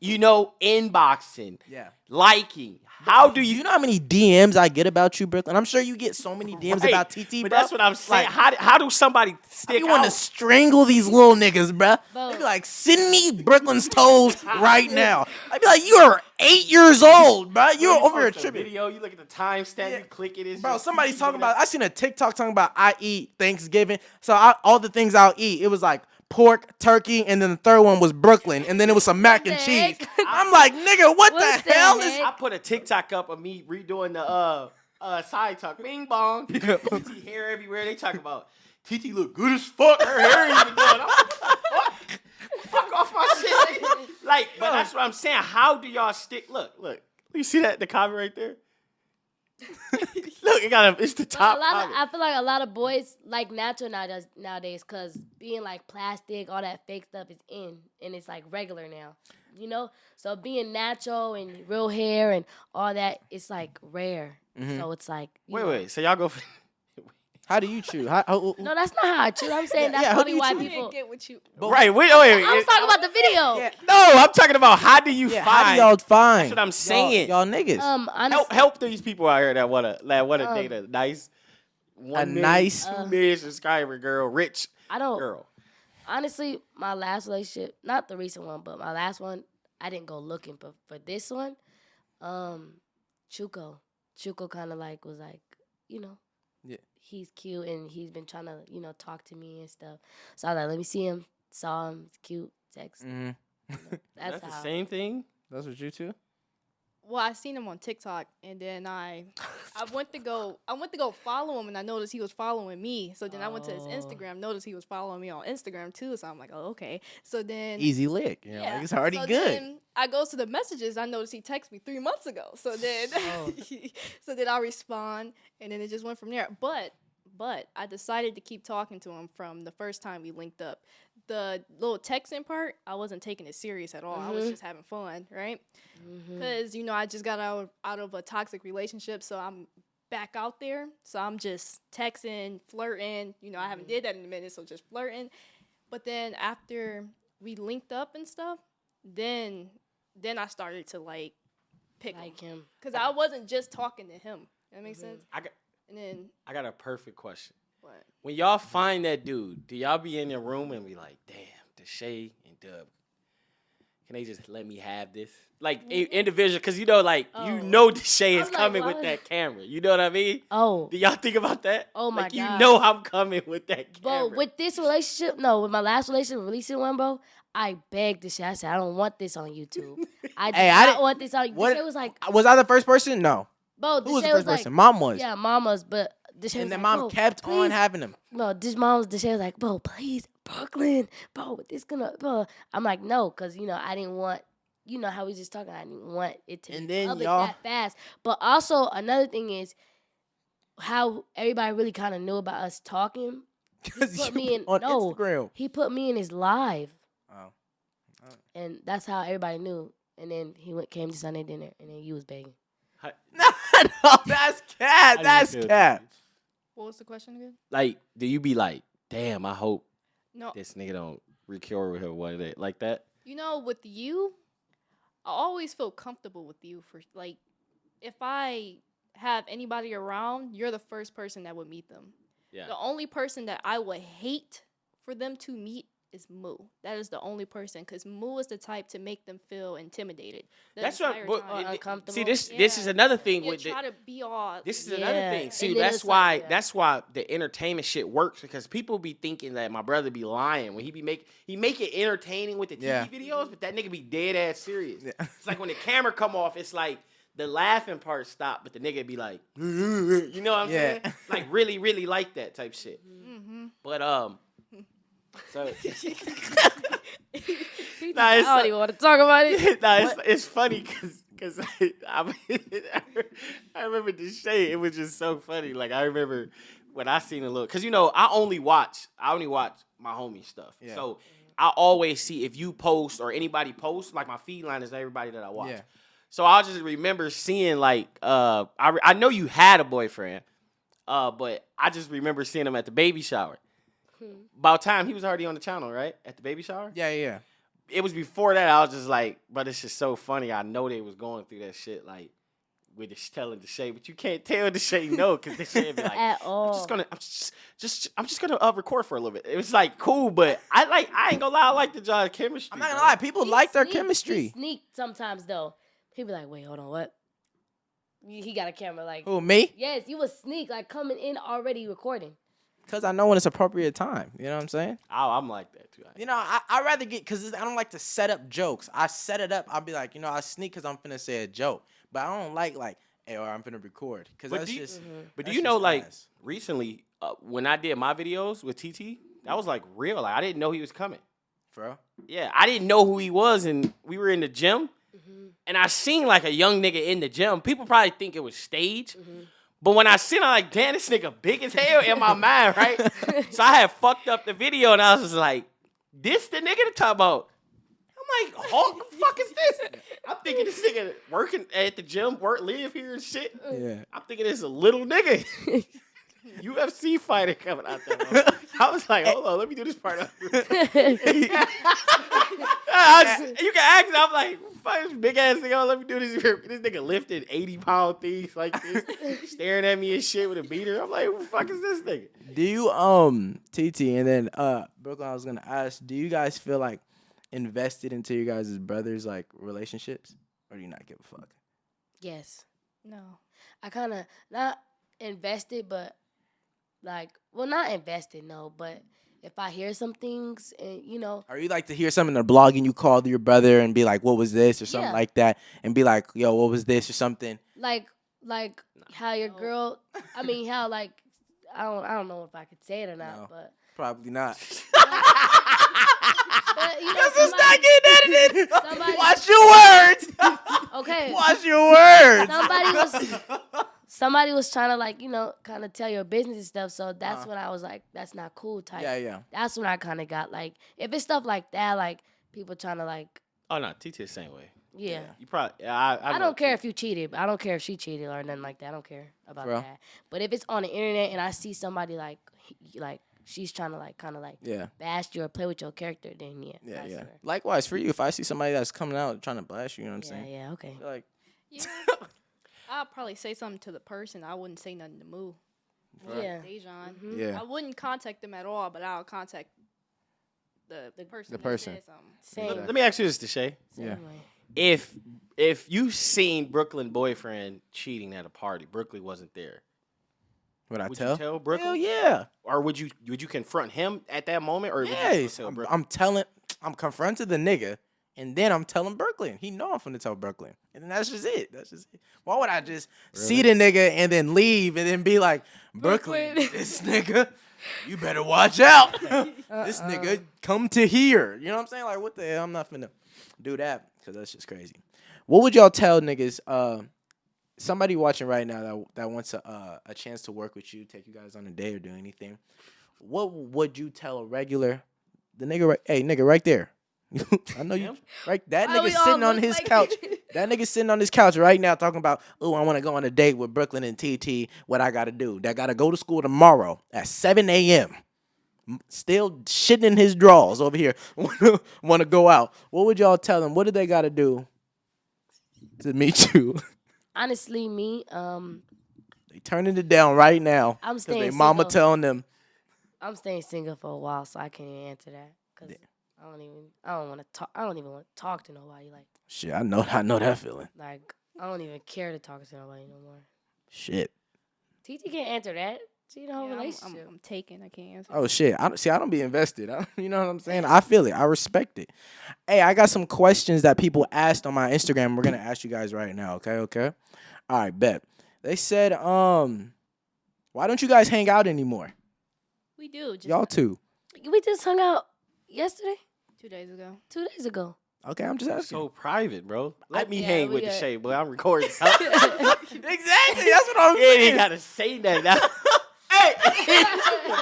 you know, inboxing, yeah. liking. How do Do you? you know how many DMs I get about you, Brooklyn? I'm sure you get so many DMs Right, about TeeTee, But bro. that's what I'm saying. Like, how, do- how do somebody I stick be want to strangle these little niggas, bruh. Bro. They be like, send me Brooklyn's toes <laughs> right now. I'd be like, you are eight years old, bro. You're You over here post a tripping. Video, you look at the timestamp, Yeah. you click it. It's Bro, somebody's talking about. I seen a TikTok talking about I eat Thanksgiving. So I, all the things I'll eat, it was like pork, turkey, and then the third one was Brooklyn, and then it was some mac and cheese. <laughs> I'm like, nigga, what What the, the hell is? heck? I put a TikTok up of me redoing the uh uh side talk. Bing bong. <laughs> TeeTee hair everywhere. They talk about TeeTee look good as fuck. Her hair even doing. I'm like, fuck? fuck off my <laughs> shit. Like, but that's what I'm saying. How do y'all stick? Look, look. You see that the comment right there? <laughs> look, it got a. It's the But top a lot of. I feel like a lot of boys like natural nowadays, nowadays, cause being like plastic, all that fake stuff is in, and it's like regular now, you know. So being natural and real hair and all that, it's like rare. Mhm. So it's like wait, know. wait. So y'all go. For, How do you choose? How, how- No, that's not how I choose. I'm saying Yeah, that's yeah, who probably do you why people. get what you. right. Wait. Oh, wait. wait. I was talking about the video. yeah, No, I'm talking about how do you yeah, find? how do y'all find? That's what I'm saying. Y'all, y'all niggas. Um, honestly, help help these people out here that wanna that wanna Um, date a nice a one million- nice. Uh, two million subscriber girl, rich I don't. girl. honestly, my last relationship, not the recent one, but my last one, I didn't go looking, but for this one, um, Chuko, Chuko kind of like was like, you know, Yeah. he's cute and he's been trying to, you know, talk to me and stuff. So I was like, let me see him. Saw him, it's cute, text. Mm-hmm. That's, That's, the same thing. That's what you too. Well, I seen him on TikTok, and then I, I went to go, I went to go follow him, and I noticed he was following me. So then I went to his Oh. Instagram, noticed he was following me on Instagram too. So I'm like, oh okay. So then Easy lick. You know, like, it's already so good. Then I goes to the messages. I noticed he texted me three months ago. So then, <laughs> Oh. <laughs> so then I respond, and then it just went from there. But but I decided to keep talking to him from the first time we linked up. The little texting part, I wasn't taking it serious at all. I was Mhm. just having fun, right? Mm-hmm. Because you know I just got out of, out of a toxic relationship, so I'm back out there. So I'm just texting, flirting. You know I haven't mm-hmm. did that in a minute, so just flirting. But then after we linked up and stuff, then then I started to like pick Like him. because I wasn't just talking to him. That makes mm-hmm. sense. I got And then I got a perfect question. What? When y'all find that dude, do y'all be in your room and be like, damn, Deshae and Dub, can they just let me have this? Like individual, because you know, like Oh. you know Deshae is was like, coming with that camera. You know what I mean? Oh, Do y'all think about that? Oh my like, You know I'm coming with that camera. Bro, with this relationship, no, with my last relationship, releasing one, bro, I begged shit. I said, I don't want this on YouTube. I <laughs> Hey, I not want this on YouTube. what- It was like, was I the first person? No. bro, Who was the first like, person? Mom was. yeah, mom was. but Deshae and was then like, mom bro, kept on having them. No, this mom's Deshae was like, bro, please, Brooklyn, bro, this gonna, bro. I'm like, no, cause you know I didn't want, you know how we just talking. I didn't want it to And be then public y'all- that fast. But also another thing is how everybody really kind of knew about us talking. <laughs> Because put you me in- on no. Instagram. He put me in his live. Oh. and that's how everybody knew. And then he went came to Sunday dinner, and then you was begging. How- <laughs> no, that's cat. how do you That's cat. What was the question again? Like, do you be like, damn, I hope No, this nigga don't recure with her one day like that? you know, with you, I always feel comfortable with you for like, if I have anybody around, you're the first person that would meet them. Yeah. The only person that I would hate for them to meet is Moo. That is the only person because Moo is the type to make them feel intimidated. the That's what. entire But, time. Or it- it- see, uncomfortable. this this is another thing You with the, try to be all. This is Yeah, another thing. and See, that's it's like, why yeah. that's why the entertainment shit works because people be thinking that my brother be lying when he be make he make it entertaining with the TV Yeah. videos, but that nigga be dead ass serious. Yeah. It's like when the camera come off, it's like the laughing part stop, but the nigga be like, <laughs> you know what I'm Yeah. saying? Like really, really like that type shit. hmm But um, so <laughs> He Nah, it's I don't like- even want to talk about it. <laughs> nah, it's, it's funny because because I, I, <laughs> I remember Deshae. It was just so funny. Like I remember when I seen a look because you know I only watch I only watch my homie stuff. Yeah. So I always see if you post or anybody posts like my feed line is everybody that I watch. Yeah. So I just remember seeing like uh I I know you had a boyfriend, uh but I just remember seeing him at the baby shower. Hmm. About time he was already on the channel, right? At the baby shower Yeah, yeah. it was before that. I was just like, but it's just so funny. I know they was going through that shit, like with the sh- telling Deshae, but you can't tell Deshae no because the <laughs> shade be like, At all. I'm just gonna, I'm just, just, I'm just gonna uh, record for a little bit. It was like cool, but I like, I ain't gonna lie, I like the John chemistry. I'm not gonna bro. lie. People He like their sneak- He chemistry. sneak sometimes though. he'd be like, wait, hold on, what? He he got a camera like. Who me? Yes, you was sneak like coming in already recording. Because I know when it's appropriate time. You know what I'm saying? Oh, I'm like that too. You know, I I rather get because I don't like to set up jokes. I set it up. I'll be like, you know, I sneak because I'm finna say a joke, but I don't like like, hey, or I'm finna record because But that's do you- just. Mm-hmm. But do you know, like ass. recently, uh, when I did my videos with TeeTee, that was like real. Like I didn't know he was coming. bro. Yeah, I didn't know who he was, and we were in the gym, mm-hmm. and I seen like a young nigga in the gym. People probably think it was stage, mm-hmm. But when I seen, I like, damn, this nigga big as hell in my mind, right? <laughs> so I had fucked up the video, and I was just like, this the nigga to talk about. I'm like, Hulk, the fuck is this? I'm thinking this nigga working at the gym, work, live here and shit. Yeah. I'm thinking it's a little nigga. <laughs> <laughs> UFC fighter coming out there. bro. <laughs> I was like, hold on, let me do this part. <laughs> I was- you can ask. I'm like, fuck this big ass nigga. Let me do this. This nigga lifted 80 pound things like this, staring at me and shit with a beater. I'm like, what the fuck is this nigga? Do you um TeeTee and then uh Brooklyn? I was gonna ask. Do you guys feel like invested into your guys' brothers like relationships, or do you not give a fuck? yes, No. I kind of not invested, but like, well, not invested, no, but if I hear some things and you know, Or you like to hear something in a blog and you call your brother and be like, "What was this?" or something Yeah. like that, and be like, "Yo, what was this?" or something. like like how your girl I mean how like I don't I don't know if I could say it or not, No. but Probably not. <laughs> but you know Cause it's not getting edited. somebody- Watch your words. <laughs> okay. Watch your words. Somebody was <laughs> somebody was trying to like, you know, kind of tell your business and stuff, so that's Uh-huh. when I was like that's not cool type. Yeah, yeah. That's when I kind of got like if it's stuff like that like people trying to like Oh no, TeeTee the same way. yeah. You probably. I. I, I, don't care T- if you cheated. I don't care if she cheated or nothing like that. I don't care about Bro. that. But if it's on the internet and I see somebody like he- like she's trying to like kind of like Yeah, bash you or play with your character, then yeah. yeah, yeah. her. Likewise for you, if I see somebody that's coming out trying to bash you, you know what I'm Yeah, saying? yeah, yeah, okay. Like, Yeah. <laughs> I'll probably say something to the person. I wouldn't say nothing to Moo. Right. Yeah. Dejan. Mhm. yeah. I wouldn't contact them at all, but I'll contact the, The- person. the that person. said something. Same. Let, let me ask you this, Deshae. same Yeah. If if you seen Brooklyn boyfriend cheating at a party, Brooklyn wasn't there. Would I would tell? you tell Hell Brooklyn? yeah. Or would you would you confront him at that moment, or would you tell I'm, Brooklyn? I'm telling, I'm confronted the nigga, and then I'm telling Brooklyn. He know I'm finna tell Brooklyn, and then that's just it. That's just it. Why would I just see the nigga and then leave and then be like, Brooklyn, Brooklyn. this nigga, you better watch out. <laughs> <laughs> this Uh-uh. nigga come to here. You know what I'm saying? Like, what the hell? I'm not finna do that because that's just crazy. What would y'all tell niggas? Uh, somebody watching right now that that wants a uh, a chance to work with you, take you guys on a day or do anything. What would you tell a regular, the nigga? Right, hey, nigga, right there. I know you. Right, that Why nigga all sitting on his like- couch. <laughs> That nigga sitting on his couch right now talking about, oh, I want to go on a date with Brooklyn and TeeTee. What I got to do? That got to go to school tomorrow at 7 a.m. Still shitting in his drawers over here. <laughs> want to go out. What would y'all tell them? What do they got to do to meet <laughs> you? Honestly, me, um, they turning it down right now. I'm Because staying they mama single. telling them, I'm staying single for a while, so I can't even answer that. Cause I don't even, I don't want to talk. I don't even want to talk to nobody. Like, shit, I know, <laughs> I know that feeling. like I don't even care to talk to nobody no more. Shit. TeeTee can't answer that. She in a whole Yeah, I'm, relationship. I'm, I'm taken. I can't answer. Oh shit! I don't see. I don't be invested. I, <laughs> you know what I'm saying? I feel it. I respect it. Hey, I got some questions that people asked on my Instagram. We're gonna ask you guys right now. Okay, okay. All right, bet. They said, um, why don't you guys hang out anymore? We do. Just Y'all too. we just hung out yesterday, two days ago. two days ago. Okay, I'm just asking. so private, bro. Let me Yeah, hang we with got- Deshae, boy. I'm recording. <laughs> <laughs> exactly. That's what I'm You ain't saying. gotta say that now. <laughs> hey,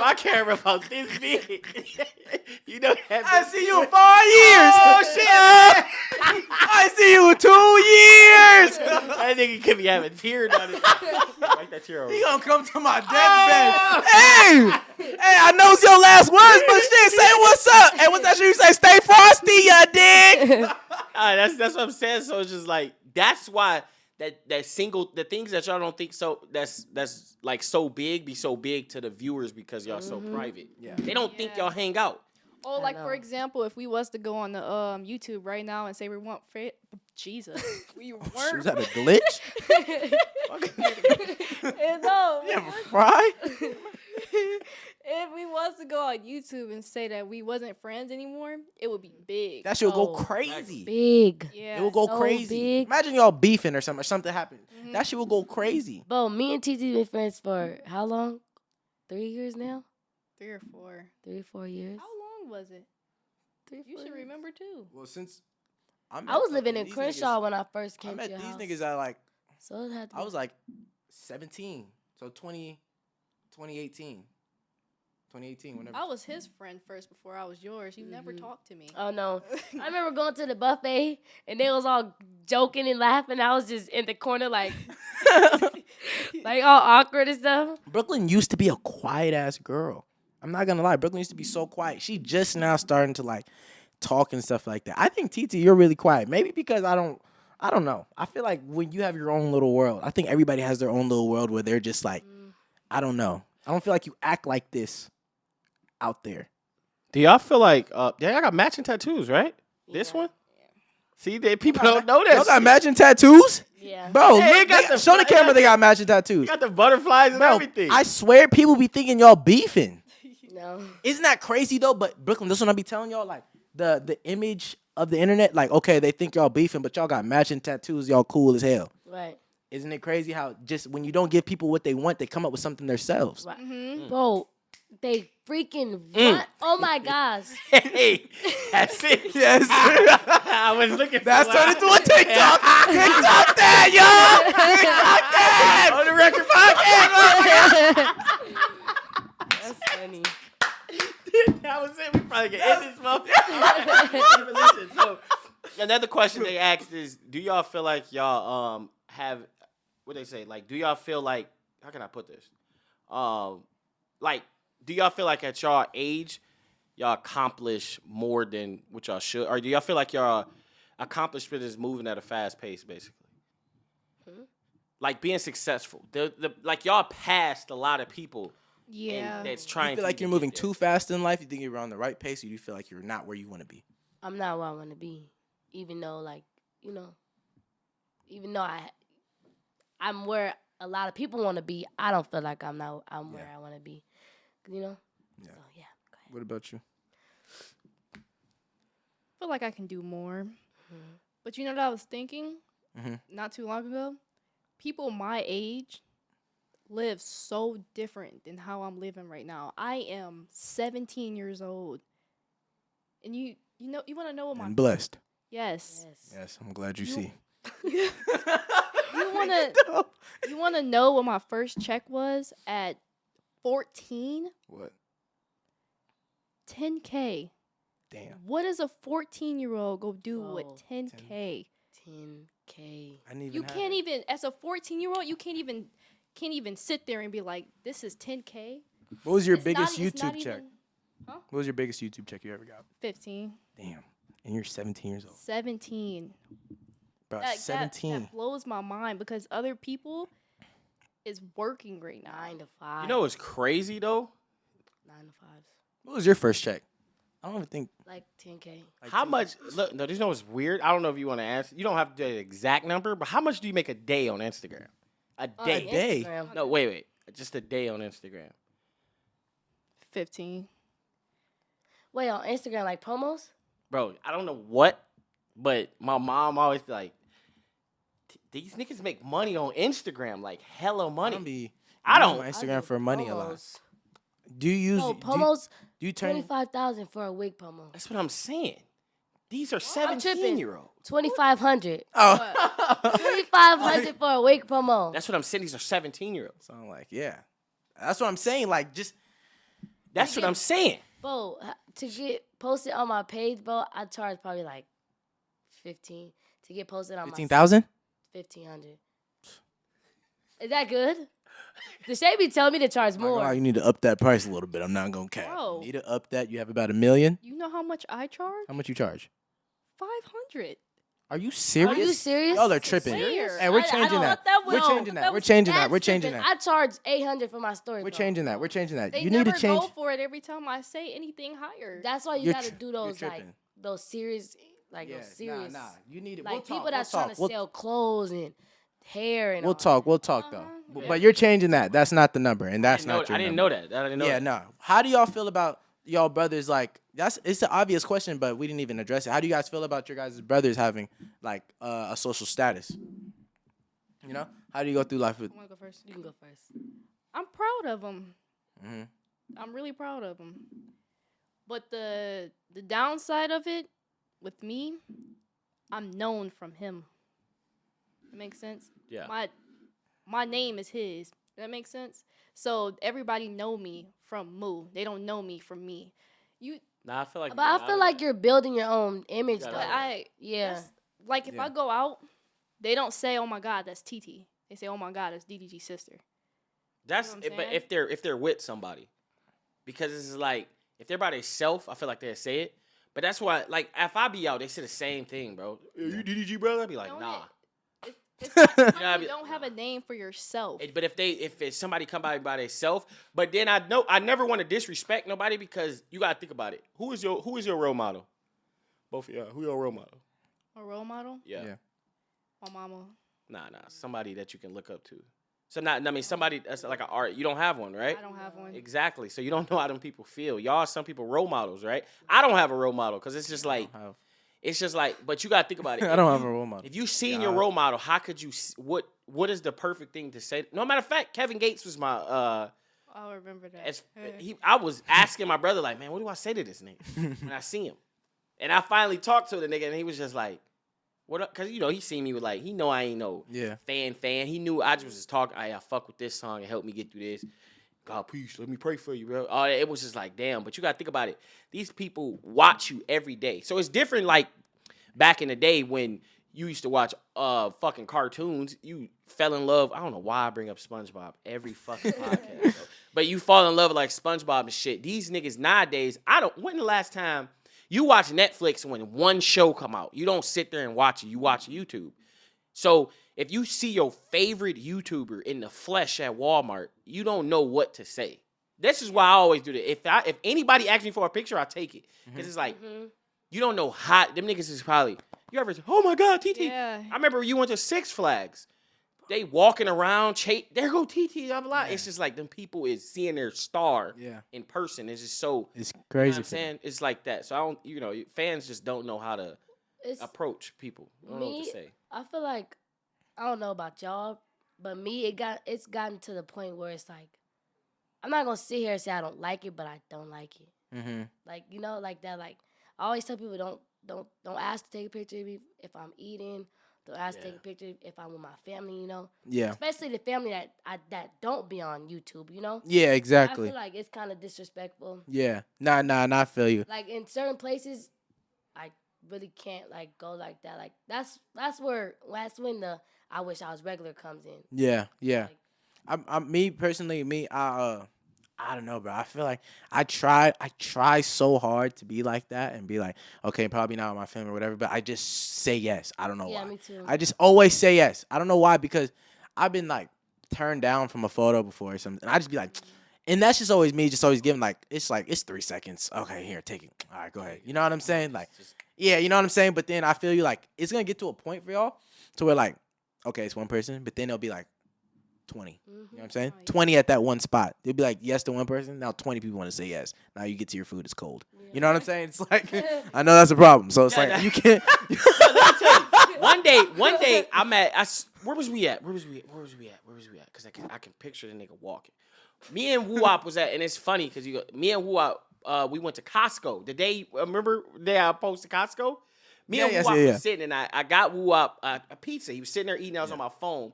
my camera about this big. <laughs> you know that. I see you in five years. Oh shit! I see you in two years. <laughs> I think nigga could be having tears on his. Wipe that tear. He gonna come to my deathbed. Hey, hey, I know it's your last words, but shit, say what's up. Hey, what's that shit you say? Stay frosty, ya dig. <laughs> Ah, that's that's what I'm saying. So it's just like that's why that that single the things that y'all don't think so that's that's like so big be so big to the viewers because y'all so private. Yeah. They don't think y'all hang out. Oh, I like for example, if we was to go on the um YouTube right now and say we want fit, Jesus, <laughs> we Was weren't. that a <laughs> glitch? <laughs> No. You have a fry? if we was to go on YouTube and say that we wasn't friends anymore, it would be big. That shit would go crazy. Big. yeah. It would go so crazy. big. Imagine y'all beefing or something, or something happened. Mhm. That shit would go crazy. Bro, me and TeeTee been friends for how long? Three years now? three or four. Three, four years? How long was it? Three, You four should years. remember too. Well, since I, I was living in Crenshaw when I first I came met to your these house. niggas at like So it had to I be- was like 17. So 20, 2018. 2018, whenever. I was his friend first before I was yours. You never Mhm. talked to me. Oh no. <laughs> I remember going to the buffet and they was all joking and laughing. I was just in the corner like <laughs> like all awkward and stuff. Brooklyn used to be a quiet ass girl. I'm not gonna lie. Brooklyn used to be so quiet. She just now starting to like talk and stuff like that. I think TeeTee, you're really quiet. Maybe because I don't I don't know. I feel like when you have your own little world, I think everybody has their own little world where they're just like, Mm. I don't know. I don't feel like you act like this out there. Do y'all feel like uh yeah, y'all got matching tattoos, right? This Yeah. one? See, they people don't know that. Y'all got shit. matching tattoos? Yeah. Bro, Hey, look, it got they- the show the fly- camera they got matching tattoos. Got the butterflies and Bro, everything. I swear people be thinking y'all beefing. <laughs> No. Isn't that crazy though? But Brooklyn, this one I be telling y'all like the the image of the internet. Like, okay, they think y'all beefing, but y'all got matching tattoos. Y'all cool as hell. Right. Isn't it crazy how just when you don't give people what they want, they come up with something themselves? Right. Mm-hmm. Bro, they freaking Mm. run. Oh my <laughs> gosh. Hey, that's it. <laughs> Yes. I was looking. That's for turned into a TikTok. <laughs> TikTok that, y'all. TikTok that. On the record podcast. That's funny. that was it. We probably can end this motherfucker. So another question they asked is, do y'all feel like y'all um have what they say? Like, do y'all feel like how can I put this? Um, like, do y'all feel like at y'all age, y'all accomplish more than what y'all should, or do y'all feel like y'all accomplishment is moving at a fast pace, basically? Hmm? Like being successful, the, the like y'all passed a lot of people. and Yeah. that's You trying. feel to like you're moving there. too fast in life? You think you're on the right pace, or do you feel like you're not where you want to be? I'm not where I want to be, even though, like, you know, even though I, I'm where a lot of people want to be. I don't feel like I'm not. I'm where I want to be. You know. Yeah. So yeah. Go ahead. What about you? feel like I can do more. Mhm. But you know what I was thinking Mhm. not too long ago? People my age live so different than how I'm living right now. I am 17 years old. And you you know you want to know what my And blessed. Yes. Yes. Yes, I'm glad you, You- see. <laughs> you want to <laughs> you want to know what my first check was at 14? What? 10k. Damn. What does a 14-year-old go do with 10k? 10k. I didn't even. You have can't it. even as a 14 year old you can't even can't even sit there and be like this is 10k What was your It's biggest not YouTube check? even What was your biggest YouTube check you ever got? 15 Damn. And you're 17 years old. 17 Bro, That- that- 17. that, blows my mind because other people is working right now Nine to five. You know what's crazy though? nine to fives. What was your first check? I don't even think. Like 10k. like, how two- much? Look, no, there's no. It's weird. I don't know if you want to answer. You don't have to do the exact number, but how much do you make a day on Instagram? A On day? day? Instagram. No, wait, wait. Just a day on Instagram. 15 Wait, on Instagram, like promos? Bro, I don't know what, but my mom always be like, "T- these niggas make money on Instagram, like hella I money. don't be. I don't- my I Instagram do for money a lot. Do you use? No, do, you, do you turn? 25000 for a wig promo. That's what I'm saying. These are 17 year olds. 2500 Oh. 2500 <laughs> for a wig promo. That's what I'm saying. These are 17 year olds. so I'm like, yeah. That's what I'm saying. Like, just That's what I'm saying. Bro, h- to get posted on my page, bro, I charge probably like 15 to get posted on fifteen my thousand. 1500 Is that good? Deshae be telling me to charge more. Oh, you need to up that price a little bit. I'm not gonna cap. Bro. You need to up that. You have about a million. you know how much i charge How much you charge? 500 Are you serious? Are you serious? Y'all are tripping. Where? Hey, we're I- I changing don't- that. that We're changing that. that We're changing that. We're changing that. I charge 800 for my story. We're bro. changing that. We're changing that. they you never need to change. go for it every time i say anything higher That's why you You're gotta tri- do those like those serious like Yeah, those serious Nah, nah. You need it. like we'll people talk, that's we'll trying talk. to we'll, sell clothes and hair and We'll all talk. We'll talk though. Uh-huh. But, Yeah. but you're changing that. That's not the number, and that's I didn't, know, your. I didn't number. know that. I didn't know Yeah, that. no. How do y'all feel about y'all brothers? Like that's it's an obvious question, but we didn't even address it. How do you guys feel about your guys' brothers having like uh, a social status? You know, how do you go through life with? i want to go first You can go first. i'm proud of them hmm i'm really proud of them but the the downside of it with me i'm known from him that makes sense Yeah. my my name is his. That makes sense. So everybody know me from Moo. They don't know me from me. You, Nah, I feel like. But I feel like you're building your own image Yeah, though. but I yeah. like if Yeah. I go out, they don't say, "Oh my God, that's TeeTee." They say, "Oh my God, that's DDG's sister." That's know what if, but if they're if they're with somebody, because this is like if they're by themselves, I feel like they say it. But that's why, like, if I be out, they say the same thing, bro. Are you DDG brother? I'd be like, Don't nah. it- It's, it's <laughs> You know, you don't have a name for yourself. It- But if they if it's somebody come by by themselves, but then I know I never want to disrespect nobody because you gotta think about it. Who is your who is your role model? Both of y'all. Who your role model? a role model, Yeah. Yeah. my mama. Nah, nah. Somebody that you can look up to. So not, I mean, somebody that's like an art. You don't have one, right? I don't have one. Exactly. So you don't <laughs> know how them people feel. Y'all, are some people role models, right? I don't have a role model because it's just like it's just like. But you got to think about <laughs> it. I don't you- have a role model. If you seen Yeah, your role model, how could you? What What is the perfect thing to say? No matter of fact, Kevin Gates was my. uh I'll remember that. as, he, I was asking my brother like, man, what do I say to this nigga when I see him? And I finally talked to the nigga, and he was just like, what up? Cause you know he seen me with like he know I ain't no Yeah. fan fan. He knew I just was just talking. I, I fuck with this song and help me get through this. God, please let me pray for you, bro. Uh, it was just like, damn. But you gotta think about it. These people watch you every day, so it's different. Like back in the day when you used to watch uh fucking cartoons, you fell in love. I don't know why I bring up SpongeBob every fucking <laughs> podcast, but you fall in love with like SpongeBob and shit. These niggas nowadays, I don't. When the last time you watch Netflix when one show come out, you don't sit there and watch it. You watch YouTube. So if you see your favorite YouTuber in the flesh at Walmart, you don't know what to say. This is why I always do that. If I if anybody asks me for a picture, I take it because it's like Mhm. you don't know how them niggas is probably. You ever? say, Oh my God, TeeTee! yeah. I remember you went to Six Flags. They walking around, chase. There go TeeTee. Blah, blah, blah. It's just like them people is seeing their star Yeah. in person. It's just so. It's You know crazy. what I'm for them. saying it's like that. So I don't. You know, fans just don't know how to It's approach people. I don't know what Me- to say. I feel like I don't know about y'all, but me it got it's gotten to the point where it's like I'm not gonna sit here and say I don't like it, but I don't like it. Mm-hmm. Like you know, like that. Like I always tell people don't don't don't ask to take a picture of me if I'm eating. Don't ask to take Yeah. a picture if I'm with my family. You know, Yeah. especially the family that I that don't be on YouTube. You know, Yeah. I Exactly. feel like it's kind of disrespectful. Yeah. Nah. Nah. Nah. I feel you. Like in certain places, I really can't like go like that. Like that's that's where that's when the I wish I was regular comes in. Yeah. Yeah. Like, I'm, I'm me personally. Me. I. Uh. I don't know, bro. I feel like I try. I try so hard to be like that and be like, okay, probably not with my family or whatever. But I just say yes. I don't know yeah, why. me too. I just always say yes. I don't know why because I've been like turned down from a photo before or something. And I just be like, mm-hmm. and that's just always me, just always giving like it's like it's three seconds. Okay, here, take it. All right, go ahead. You know what I'm saying? Like, yeah, you know what I'm saying. But then I feel you like it's gonna get to a point for y'all to where like, okay, it's one person, but then it'll be like twenty. Mhm. You know what I'm saying? Oh, yeah. Twenty at that one spot. They'd be like yes to one person. Now twenty people want to say yes. Now you get to your food, it's cold. You know what I'm saying? It's like <laughs> I know that's a problem. So it's Yeah, like that- you can't. <laughs> Let you, one day, one day, I'm at. I s where was we at? Where was we? At? Where was we at? Where was we at? Because I can, I can picture the nigga walking. Me and Woop was at, and it's funny because you, go, me and Woop, uh, we went to Costco the day. Remember the day I posted Costco? Me Yeah, and yes, Woop yeah, yeah. was sitting, and I, I got Woop uh, a pizza. He was sitting there eating. I was on my phone.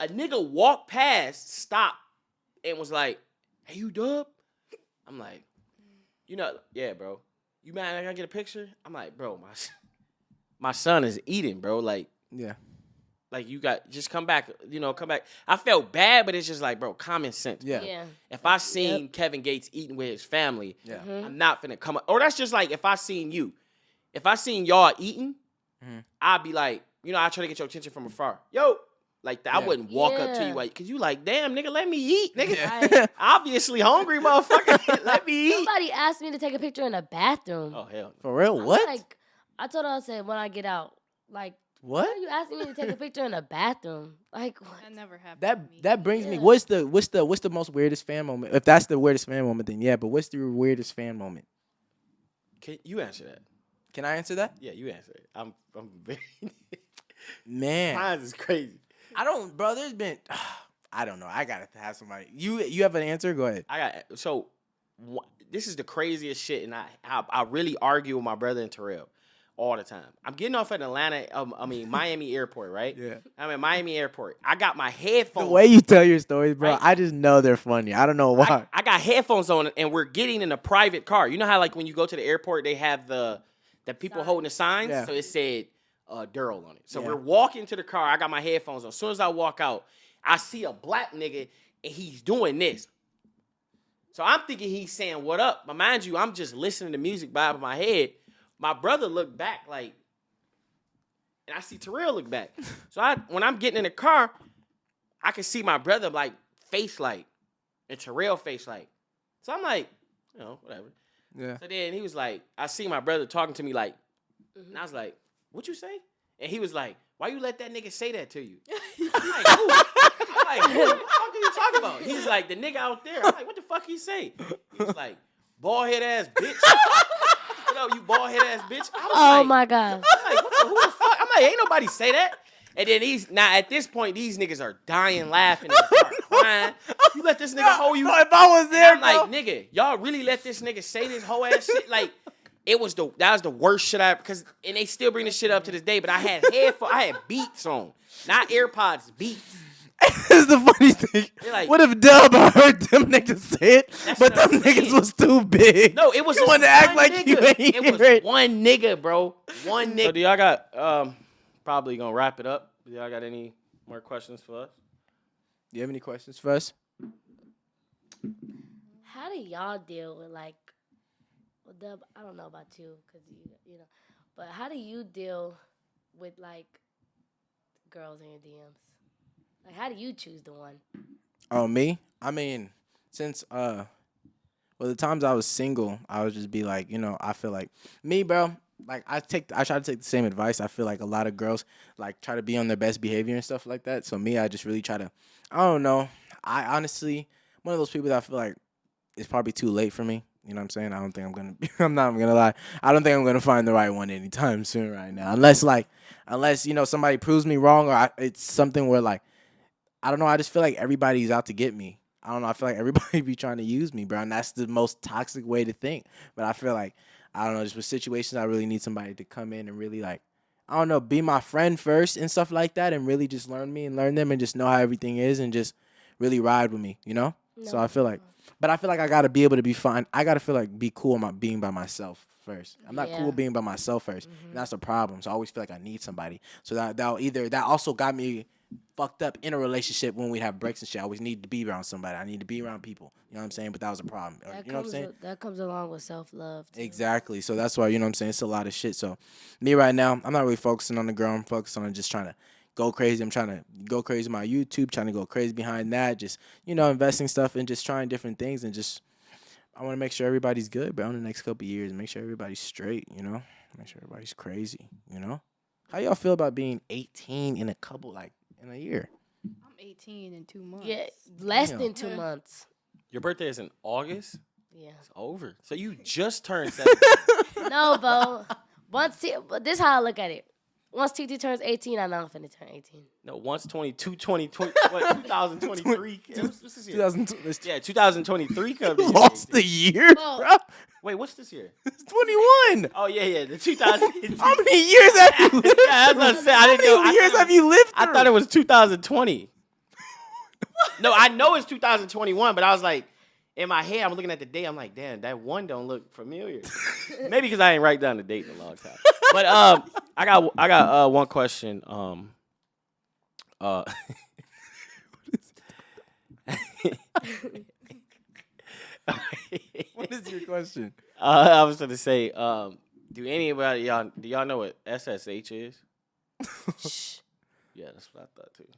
A nigga walked past, stopped, and was like, "Hey, you dub?" I'm like, "You know, yeah, bro. You mad? I gotta get a picture." I'm like, "Bro, my." my son is eating, bro. Like, yeah. like you got just come back, you know, come back. I felt bad, but it's just like, bro, common sense. Yeah. Yeah. If I seen Kevin Gates eating with his family, Yeah. Mhm. I'm not finna come up. Or that's just like if I seen you. If I seen y'all eating, Mhm. I'd be like, you know, I try to get your attention from afar. Yo, like that. I Yeah. wouldn't walk up to you like, cause you like, damn, nigga, let me eat, nigga. Yeah. <laughs> Obviously hungry, motherfucker. <laughs> let me eat. Somebody asked me to take a picture in the bathroom. Oh hell. For real? I'm What? Like, I told her I said when I get out, like, what? why are you asking me to take a picture in the bathroom? Like, what? That never happened. That to me. that brings me. What's the what's the what's the most weirdest fan moment? If that's the weirdest fan moment, then yeah. But what's the weirdest fan moment? Can you answer that? Can I answer that? Yeah, you answer it. I'm I'm very <laughs> Man, Mine is crazy. I don't, bro. There's been, <sighs> I don't know. I gotta have somebody. You you have an answer? Go ahead. I got so wha- this is the craziest shit, and I, I I really argue with my brother and Terrell all the time. I'm getting off at Atlanta, um, I mean <laughs> Miami Airport, right? Yeah. I'm at Miami Airport. I got my headphones. The way you tell your stories, bro, Right. I just know they're funny. I don't know why. I, I got headphones on, and we're getting in a private car. You know how like when you go to the airport, they have the the people Sign. holding the signs. Yeah. So it said uh, Daryl on it. So Yeah. we're walking to the car. I got my headphones on. As soon as I walk out, I see a black nigga, and he's doing this. So I'm thinking he's saying what up. But mind you, I'm just listening to music by my head. My brother looked back like, and I see Terrell look back. <laughs> So I when I'm getting in the car, I can see my brother like face light and Terrell face light. So I'm like, you know, whatever. yeah. So then he was like, I see my brother talking to me like, Mhm. and I was like, what you say? And he was like, why you let that nigga say that to you? <laughs> I'm like, who? like, what the fuck are you talking about? He's like, the nigga out there. I'm like, what the fuck he say? He's like, bald head ass bitch. what <laughs> up, you bald head ass bitch? I was Oh like, my god. I'm like, what the, who the fuck? I'm like, ain't nobody say that. And then these now at this point, these niggas are dying laughing and <laughs> crying. You let this nigga hold you. Bro, if I was there, I'm like, nigga, y'all really let this nigga say this whole ass shit? Like, it was the that was the worst shit I because and they still bring this shit up to this day. But I had <laughs> headphones, I had beats on, not AirPods, beats. <laughs> is the funny thing. Like- what if Dub heard them niggas say it, but them I'm niggas was too big? No, it was You just wanna act one like you ain't It was hear it. one nigga, bro. One nigga. So do y'all got um probably gonna wrap it up? Do y'all got any more questions for us? Do you have any questions for us? How do y'all deal with like, well, Dub? I don't know about you, cause you, you know, but how do you deal with like girls in your DMs? Like, how do you choose the one? Oh, me? I mean, since uh, well, the times I was single, I would just be like, you know, I feel like me, bro. Like I take, I try to take the same advice. I feel like a lot of girls like try to be on their best behavior and stuff like that. So me, I just really try to. I don't know. I honestly, one of those people that I feel like it's probably too late for me. You know what I'm saying? I don't think I'm gonna. <laughs> I'm not gonna lie. I don't think I'm gonna find the right one anytime <laughs> soon right now. Unless like, unless you know somebody proves me wrong or I, it's something where like I don't know. I just feel like everybody's out to get me. I don't know. I feel like <laughs> everybody be trying to use me, bro, and that's the most toxic way to think. But I feel like I don't know. Just with situations, I really need somebody to come in and really like, I don't know, be my friend first and stuff like that, and really just learn me and learn them and just know how everything is and just really ride with me, you know. So I feel like, but I feel like I gotta be able to be fine. I gotta feel like be cool my being by myself first. I'm not Yeah. cool being by myself 1st and mm-hmm. that's the problem. So I always feel like I need somebody. So that that either that also got me fucked up in a relationship when we have breaks and shit. I always need to be around somebody. I need to be around people. You know what I'm saying? But that was a problem. That you know what I'm comes saying? a- that comes along with self love. Exactly. So that's why, you know what I'm saying? It's a lot of shit. So me right now, I'm not really focusing on the girl. I'm focused on just trying to go crazy. I'm trying to go crazy my YouTube, trying to go crazy behind that. Just, you know, investing stuff and just trying different things and just I want to make sure everybody's good, bro, in the next couple of years. Make sure everybody's straight, you know? Make sure everybody's crazy, you know? How y'all feel about being 18 in a couple like in a year? I'm 18 in two months. Yeah, less Damn. than two Yeah. months. Your birthday is in August. Yeah. It's over. So you just turned <laughs> 17. no, Bo. Once, T- but this is how I look at it. Once TeeTee turns 18, I know I'm finna turn 18. no, once 22, 20, 20 what, <laughs> 2023. What's, what's this year? 2000, it's Yeah, 2023 comes. <laughs> lost the year, Well- bro. Wait, what's this year? It's 21. Oh yeah, yeah, the 2000. How many years have you lived? <laughs> Yeah, that's what I said. I How didn't many know. I years thought- have you lived I thought it was 2020. no, I know it's 2021, but I was like, in my head, I'm looking at the date. I'm like, damn, that one don't look familiar. Maybe because I ain't write down the date in a long time. But um, I got I got uh, one question. Um, uh, <laughs> What is your question? uh, I was gonna say, um, do anybody y'all do y'all know what SSH is? Shh. Yeah, that's what I thought too.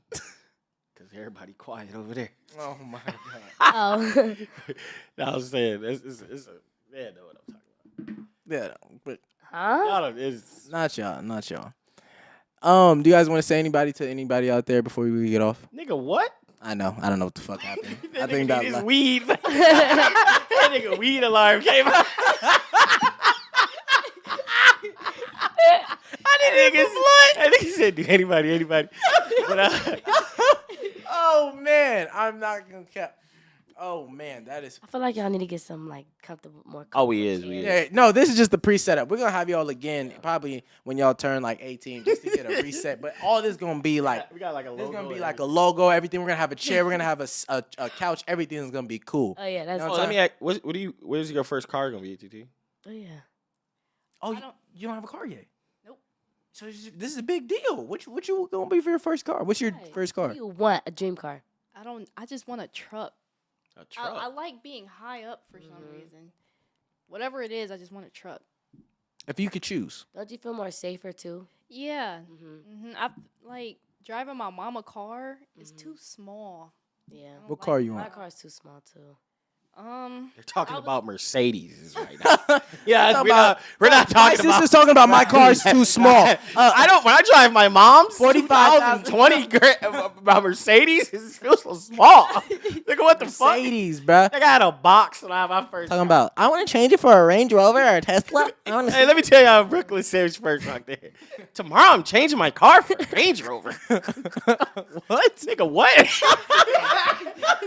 Cause everybody quiet over there. Oh my god. Oh. <laughs> No, I was saying, it's, it's, it's a, they know what I'm talking about. Yeah, but huh? Y'all don't, y'all, not y'all. Um, do you guys want to say anybody to anybody out there before we get off? nigga, what? I know, I don't know what the fuck happened. <laughs> I think nigga that need his like, weed. <laughs> that nigga weed alarm came out. <laughs> I didn't That nigga said, do anybody, anybody. But, uh, Oh man, I'm not gonna cap. Oh man, that is. I feel like y'all need to get some like comfortable, more. Oh, we is, we chairs. Yeah, no, this is just the pre-setup. We're gonna have y'all again probably when y'all turn like 18, just to get a reset. But all this gonna be like we got like a There's logo. gonna be and like a logo, everything. We're gonna have a chair. We're gonna <laughs> have a a couch. Everything's gonna be cool. Oh yeah, that's. You know Oh, let me ask, what, what do you, where's your first car gonna be, ATT? oh yeah. Oh, you, don't- you don't have a car yet? Nope. So this is- a big deal. What you, what you gonna be for your first car? What's your Right. first What car? do you want a dream car? I don't. I just want a truck. A I, truck. I like being high up for some Mhm. reason. Whatever it is, I just want a truck. If you could choose, Don't you feel more safer too? Yeah. Mm-hmm. hmm I like driving my mama car is Mhm. too small. Yeah. I don't what car like you on? My want? car's too small too. Um, They're talking about Mercedes right now. <laughs> <laughs> yeah, we're not, we're not My talking about. My sister's talking about my car's too small. Uh, <laughs> I don't. When I drive my mom's 45,000. 2020 gra- my Mercedes, it feels so small. Look at what the fuck. Mercedes, bruh. I got a box when I have my first. Talking car. about, I want to change it for a Range Rover or a Tesla. I wanna Hey, let me tell you how Brooklyn Savage first rock there. Tomorrow I'm changing my car for a Range Rover. what? Nigga, what?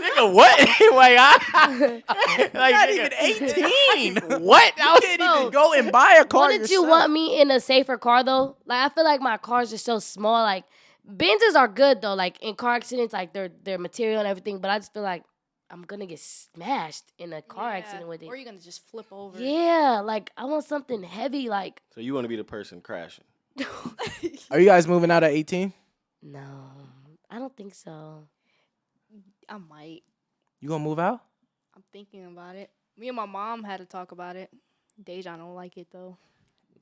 nigga, what? like, I, <laughs> like, not nigga, even <laughs> 18. What? I can't <laughs> even go and buy a car Wouldn't you want me in a safer car though? Like I feel like my cars are so small. Like Benzes are good though. Like in car accidents, like their their material and everything. But I just feel like I'm gonna get smashed in a car yeah, accident with it. Or you're gonna just flip over. Yeah, like I want something heavy. Like so you want to be the person crashing? Are you guys moving out at 18? no, I don't think so. I might. You gonna move out? I'm thinking about it. Me and my mom had to talk about it. Deja don't like it though.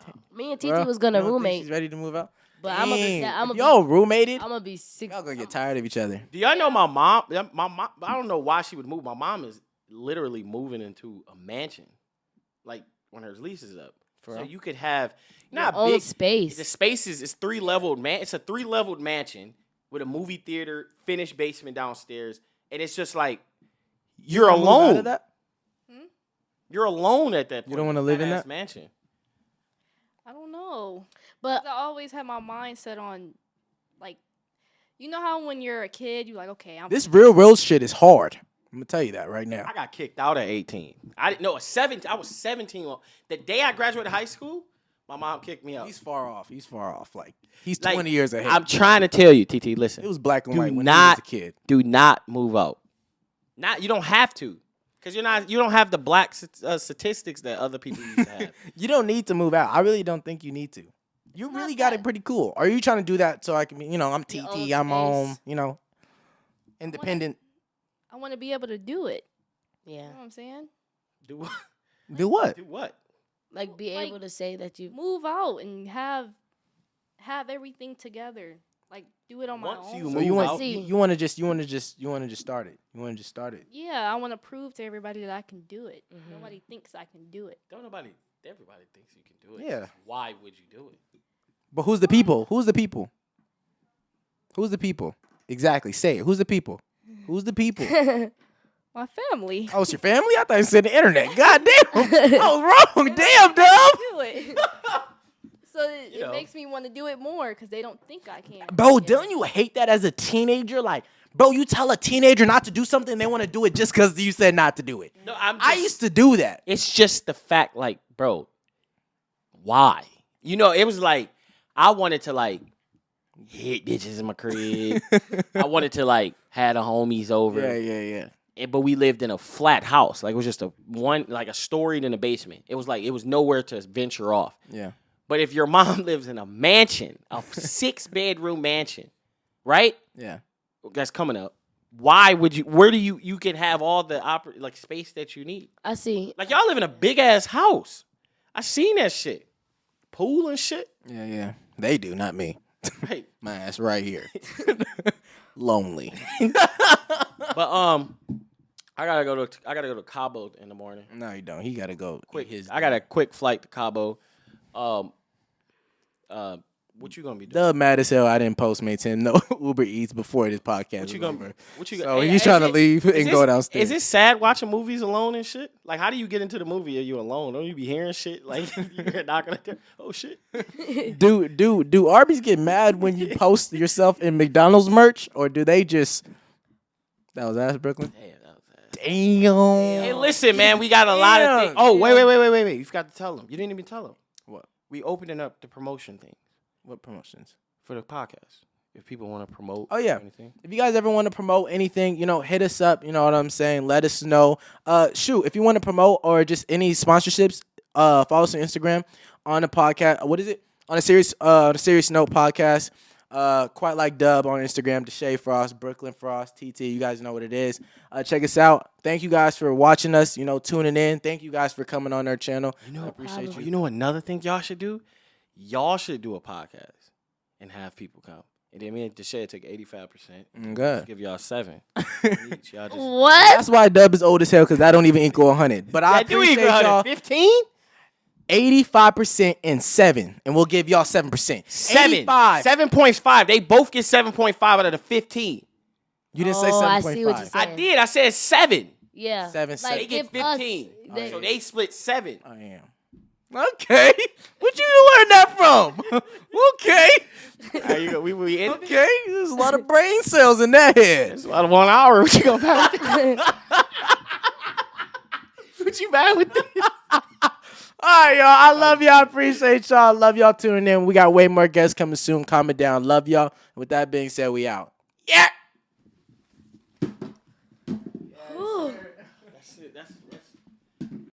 Uh, me and TeeTee Bruh, was gonna you don't think roommate, She's ready to move out. but I'm gonna be. Dang, I'm gonna y'all be. roommated. I'm gonna be six. Y'all gonna get oh. tired of each other. Do y'all know my mom? yeah, My mom. I don't know why she would move. My mom is literally moving into a mansion, like when her lease is up. For so real? you could have not own big space. The space is, is three leveled man. It's a three leveled mansion with a movie theater, finished basement downstairs, and it's just like you're Gonna out of alone. that? Hmm? You're alone at that. Point. You don't wanna live in that? mansion. I don't know. but I always had my mind set on, like, you know how when you're a kid, you're like, okay, I'm This real world shit is hard. I'm gonna tell you that right now. I got kicked out at 18. I didn't know. At 17, I was 17. The day I graduated high school, my mom kicked me out. He's far off. He's far off. Like he's Like, 20 years ahead. I'm trying to tell you, TeeTee. Listen, it was black and do white when not- he was a kid. do not move out. Not you don't have to, because you're not. You don't have the black st- uh, statistics that other people used to have. <laughs> You don't need to move out. I really don't think you need to. You really got it pretty cool. Are you trying to do that so I can be, you know, I'm TeeTee, I'm home, you know, independent. I want to be able to do it. yeah, You know what I'm saying? do what? Do what? Do what? like be Like, able to say that you. Move out and have have everything together. Like do it on my Once own. you So you want out, See. you, you want to just you want to just you want to just start it. You want to just start it. yeah, I want to prove to everybody that I can do it. Mhm. Nobody thinks I can do it. don't nobody. Everybody thinks you can do it. Yeah. Why would you do it? But who's the people? Who's the people? Who's the people? Exactly. Say it. Who's the people? Who's the people? <laughs> My family. Oh, it's your family? I thought you said the internet. <laughs> God damn. I was wrong. <laughs> Damn, dumb. do it. So it, it makes me want to do it more because they don't think I can. Bro, Yeah. don't you hate that as a teenager? Like, bro, you tell a teenager not to do something, they want to do it just because you said not to do it. No, I'm. I used to do that. It's just the fact, like, bro, why? You know, it was like I wanted to like hit bitches in my crib. <laughs> I wanted to like have the homies over. Yeah, yeah, yeah. and- but we lived in a flat house. Like it was just a one, like a storied in a basement. It was like it was nowhere to venture off. Yeah. But if your mom <laughs> lives in a mansion, a six bedroom mansion, right? Yeah. That's coming up. Why would you? Where do you? You can have all the oper- like space that you need. I see. Like y'all live in a big ass house. I seen that shit, pool and shit. Yeah, yeah. They do, not me. Right. <laughs> My ass right here. <laughs> Lonely. But um, I gotta go to I gotta go to Cabo in the morning. No, you don't. He got to go. Quick, His I got a quick flight to Cabo. Um, uh, what you gonna be doing? Dub mad as hell. I didn't post mates him no <laughs> Uber Eats before this podcast. What you gonna? over. What you? So gonna? he's trying to leave and is go downstairs. Is it sad watching movies alone and shit? Like, how do you get into the movie? Are you alone? Don't you be hearing shit? Like, <laughs> you're not gonna. Oh shit! <laughs> do do do Arby's get mad when you post yourself in McDonald's merch, or do they just? That was ass Brooklyn. Damn, that was sad. Damn. Hey, listen, man, we got a lot of things. Oh, wait, wait, wait, wait, wait, wait. You forgot to tell them. You didn't even tell them. We opening up the promotion thing What promotions? for the podcast. If people want to promote. Oh, yeah. or anything. If you guys ever want to promote anything, you know, hit us up. You know what I'm saying? Let us know. Uh, shoot, if you want to promote or just any sponsorships, uh, follow us on Instagram on the podcast. What is it? On a serious, uh, on a serious note podcast. Uh, quite like Dub on Instagram, Deshae Frost, Brooklyn Frost, TeeTee. You guys know what it is. Uh, check us out. Thank you guys for watching us. You know, tuning in. Thank you guys for coming on our channel. You know, I appreciate problem. you. You know another thing y'all should do? Y'all should do a podcast and have people come. And then me and Deshae took eighty five percent. Mm, Good. Give y'all seven. <laughs> each. <laughs> Y'all just What? That's why Dub is old as hell because I don't even equal 100. But I I do appreciate equal y'all 15? 85% and 7. And we'll give y'all 7%. Seven. 85. Seven point five. They both get seven point five out of the fifteen. You didn't say Oh, 7.5. I see what you're I did. I said seven. Yeah. Seven, like, seven. They get give us- fifteen. they- oh, so they split seven. I am. Okay. <laughs> Where'd you learn that from? <laughs> okay. Are you, we, we in Okay. There's a lot of <laughs> brain cells in that head. It's about one hour. What you gonna back with this? What you back with this? All right, y'all. I love y'all. I Appreciate y'all. Love y'all tuning in. We got way more guests coming soon. Comment down. Love y'all. With that being said, we out. Yeah. Ooh.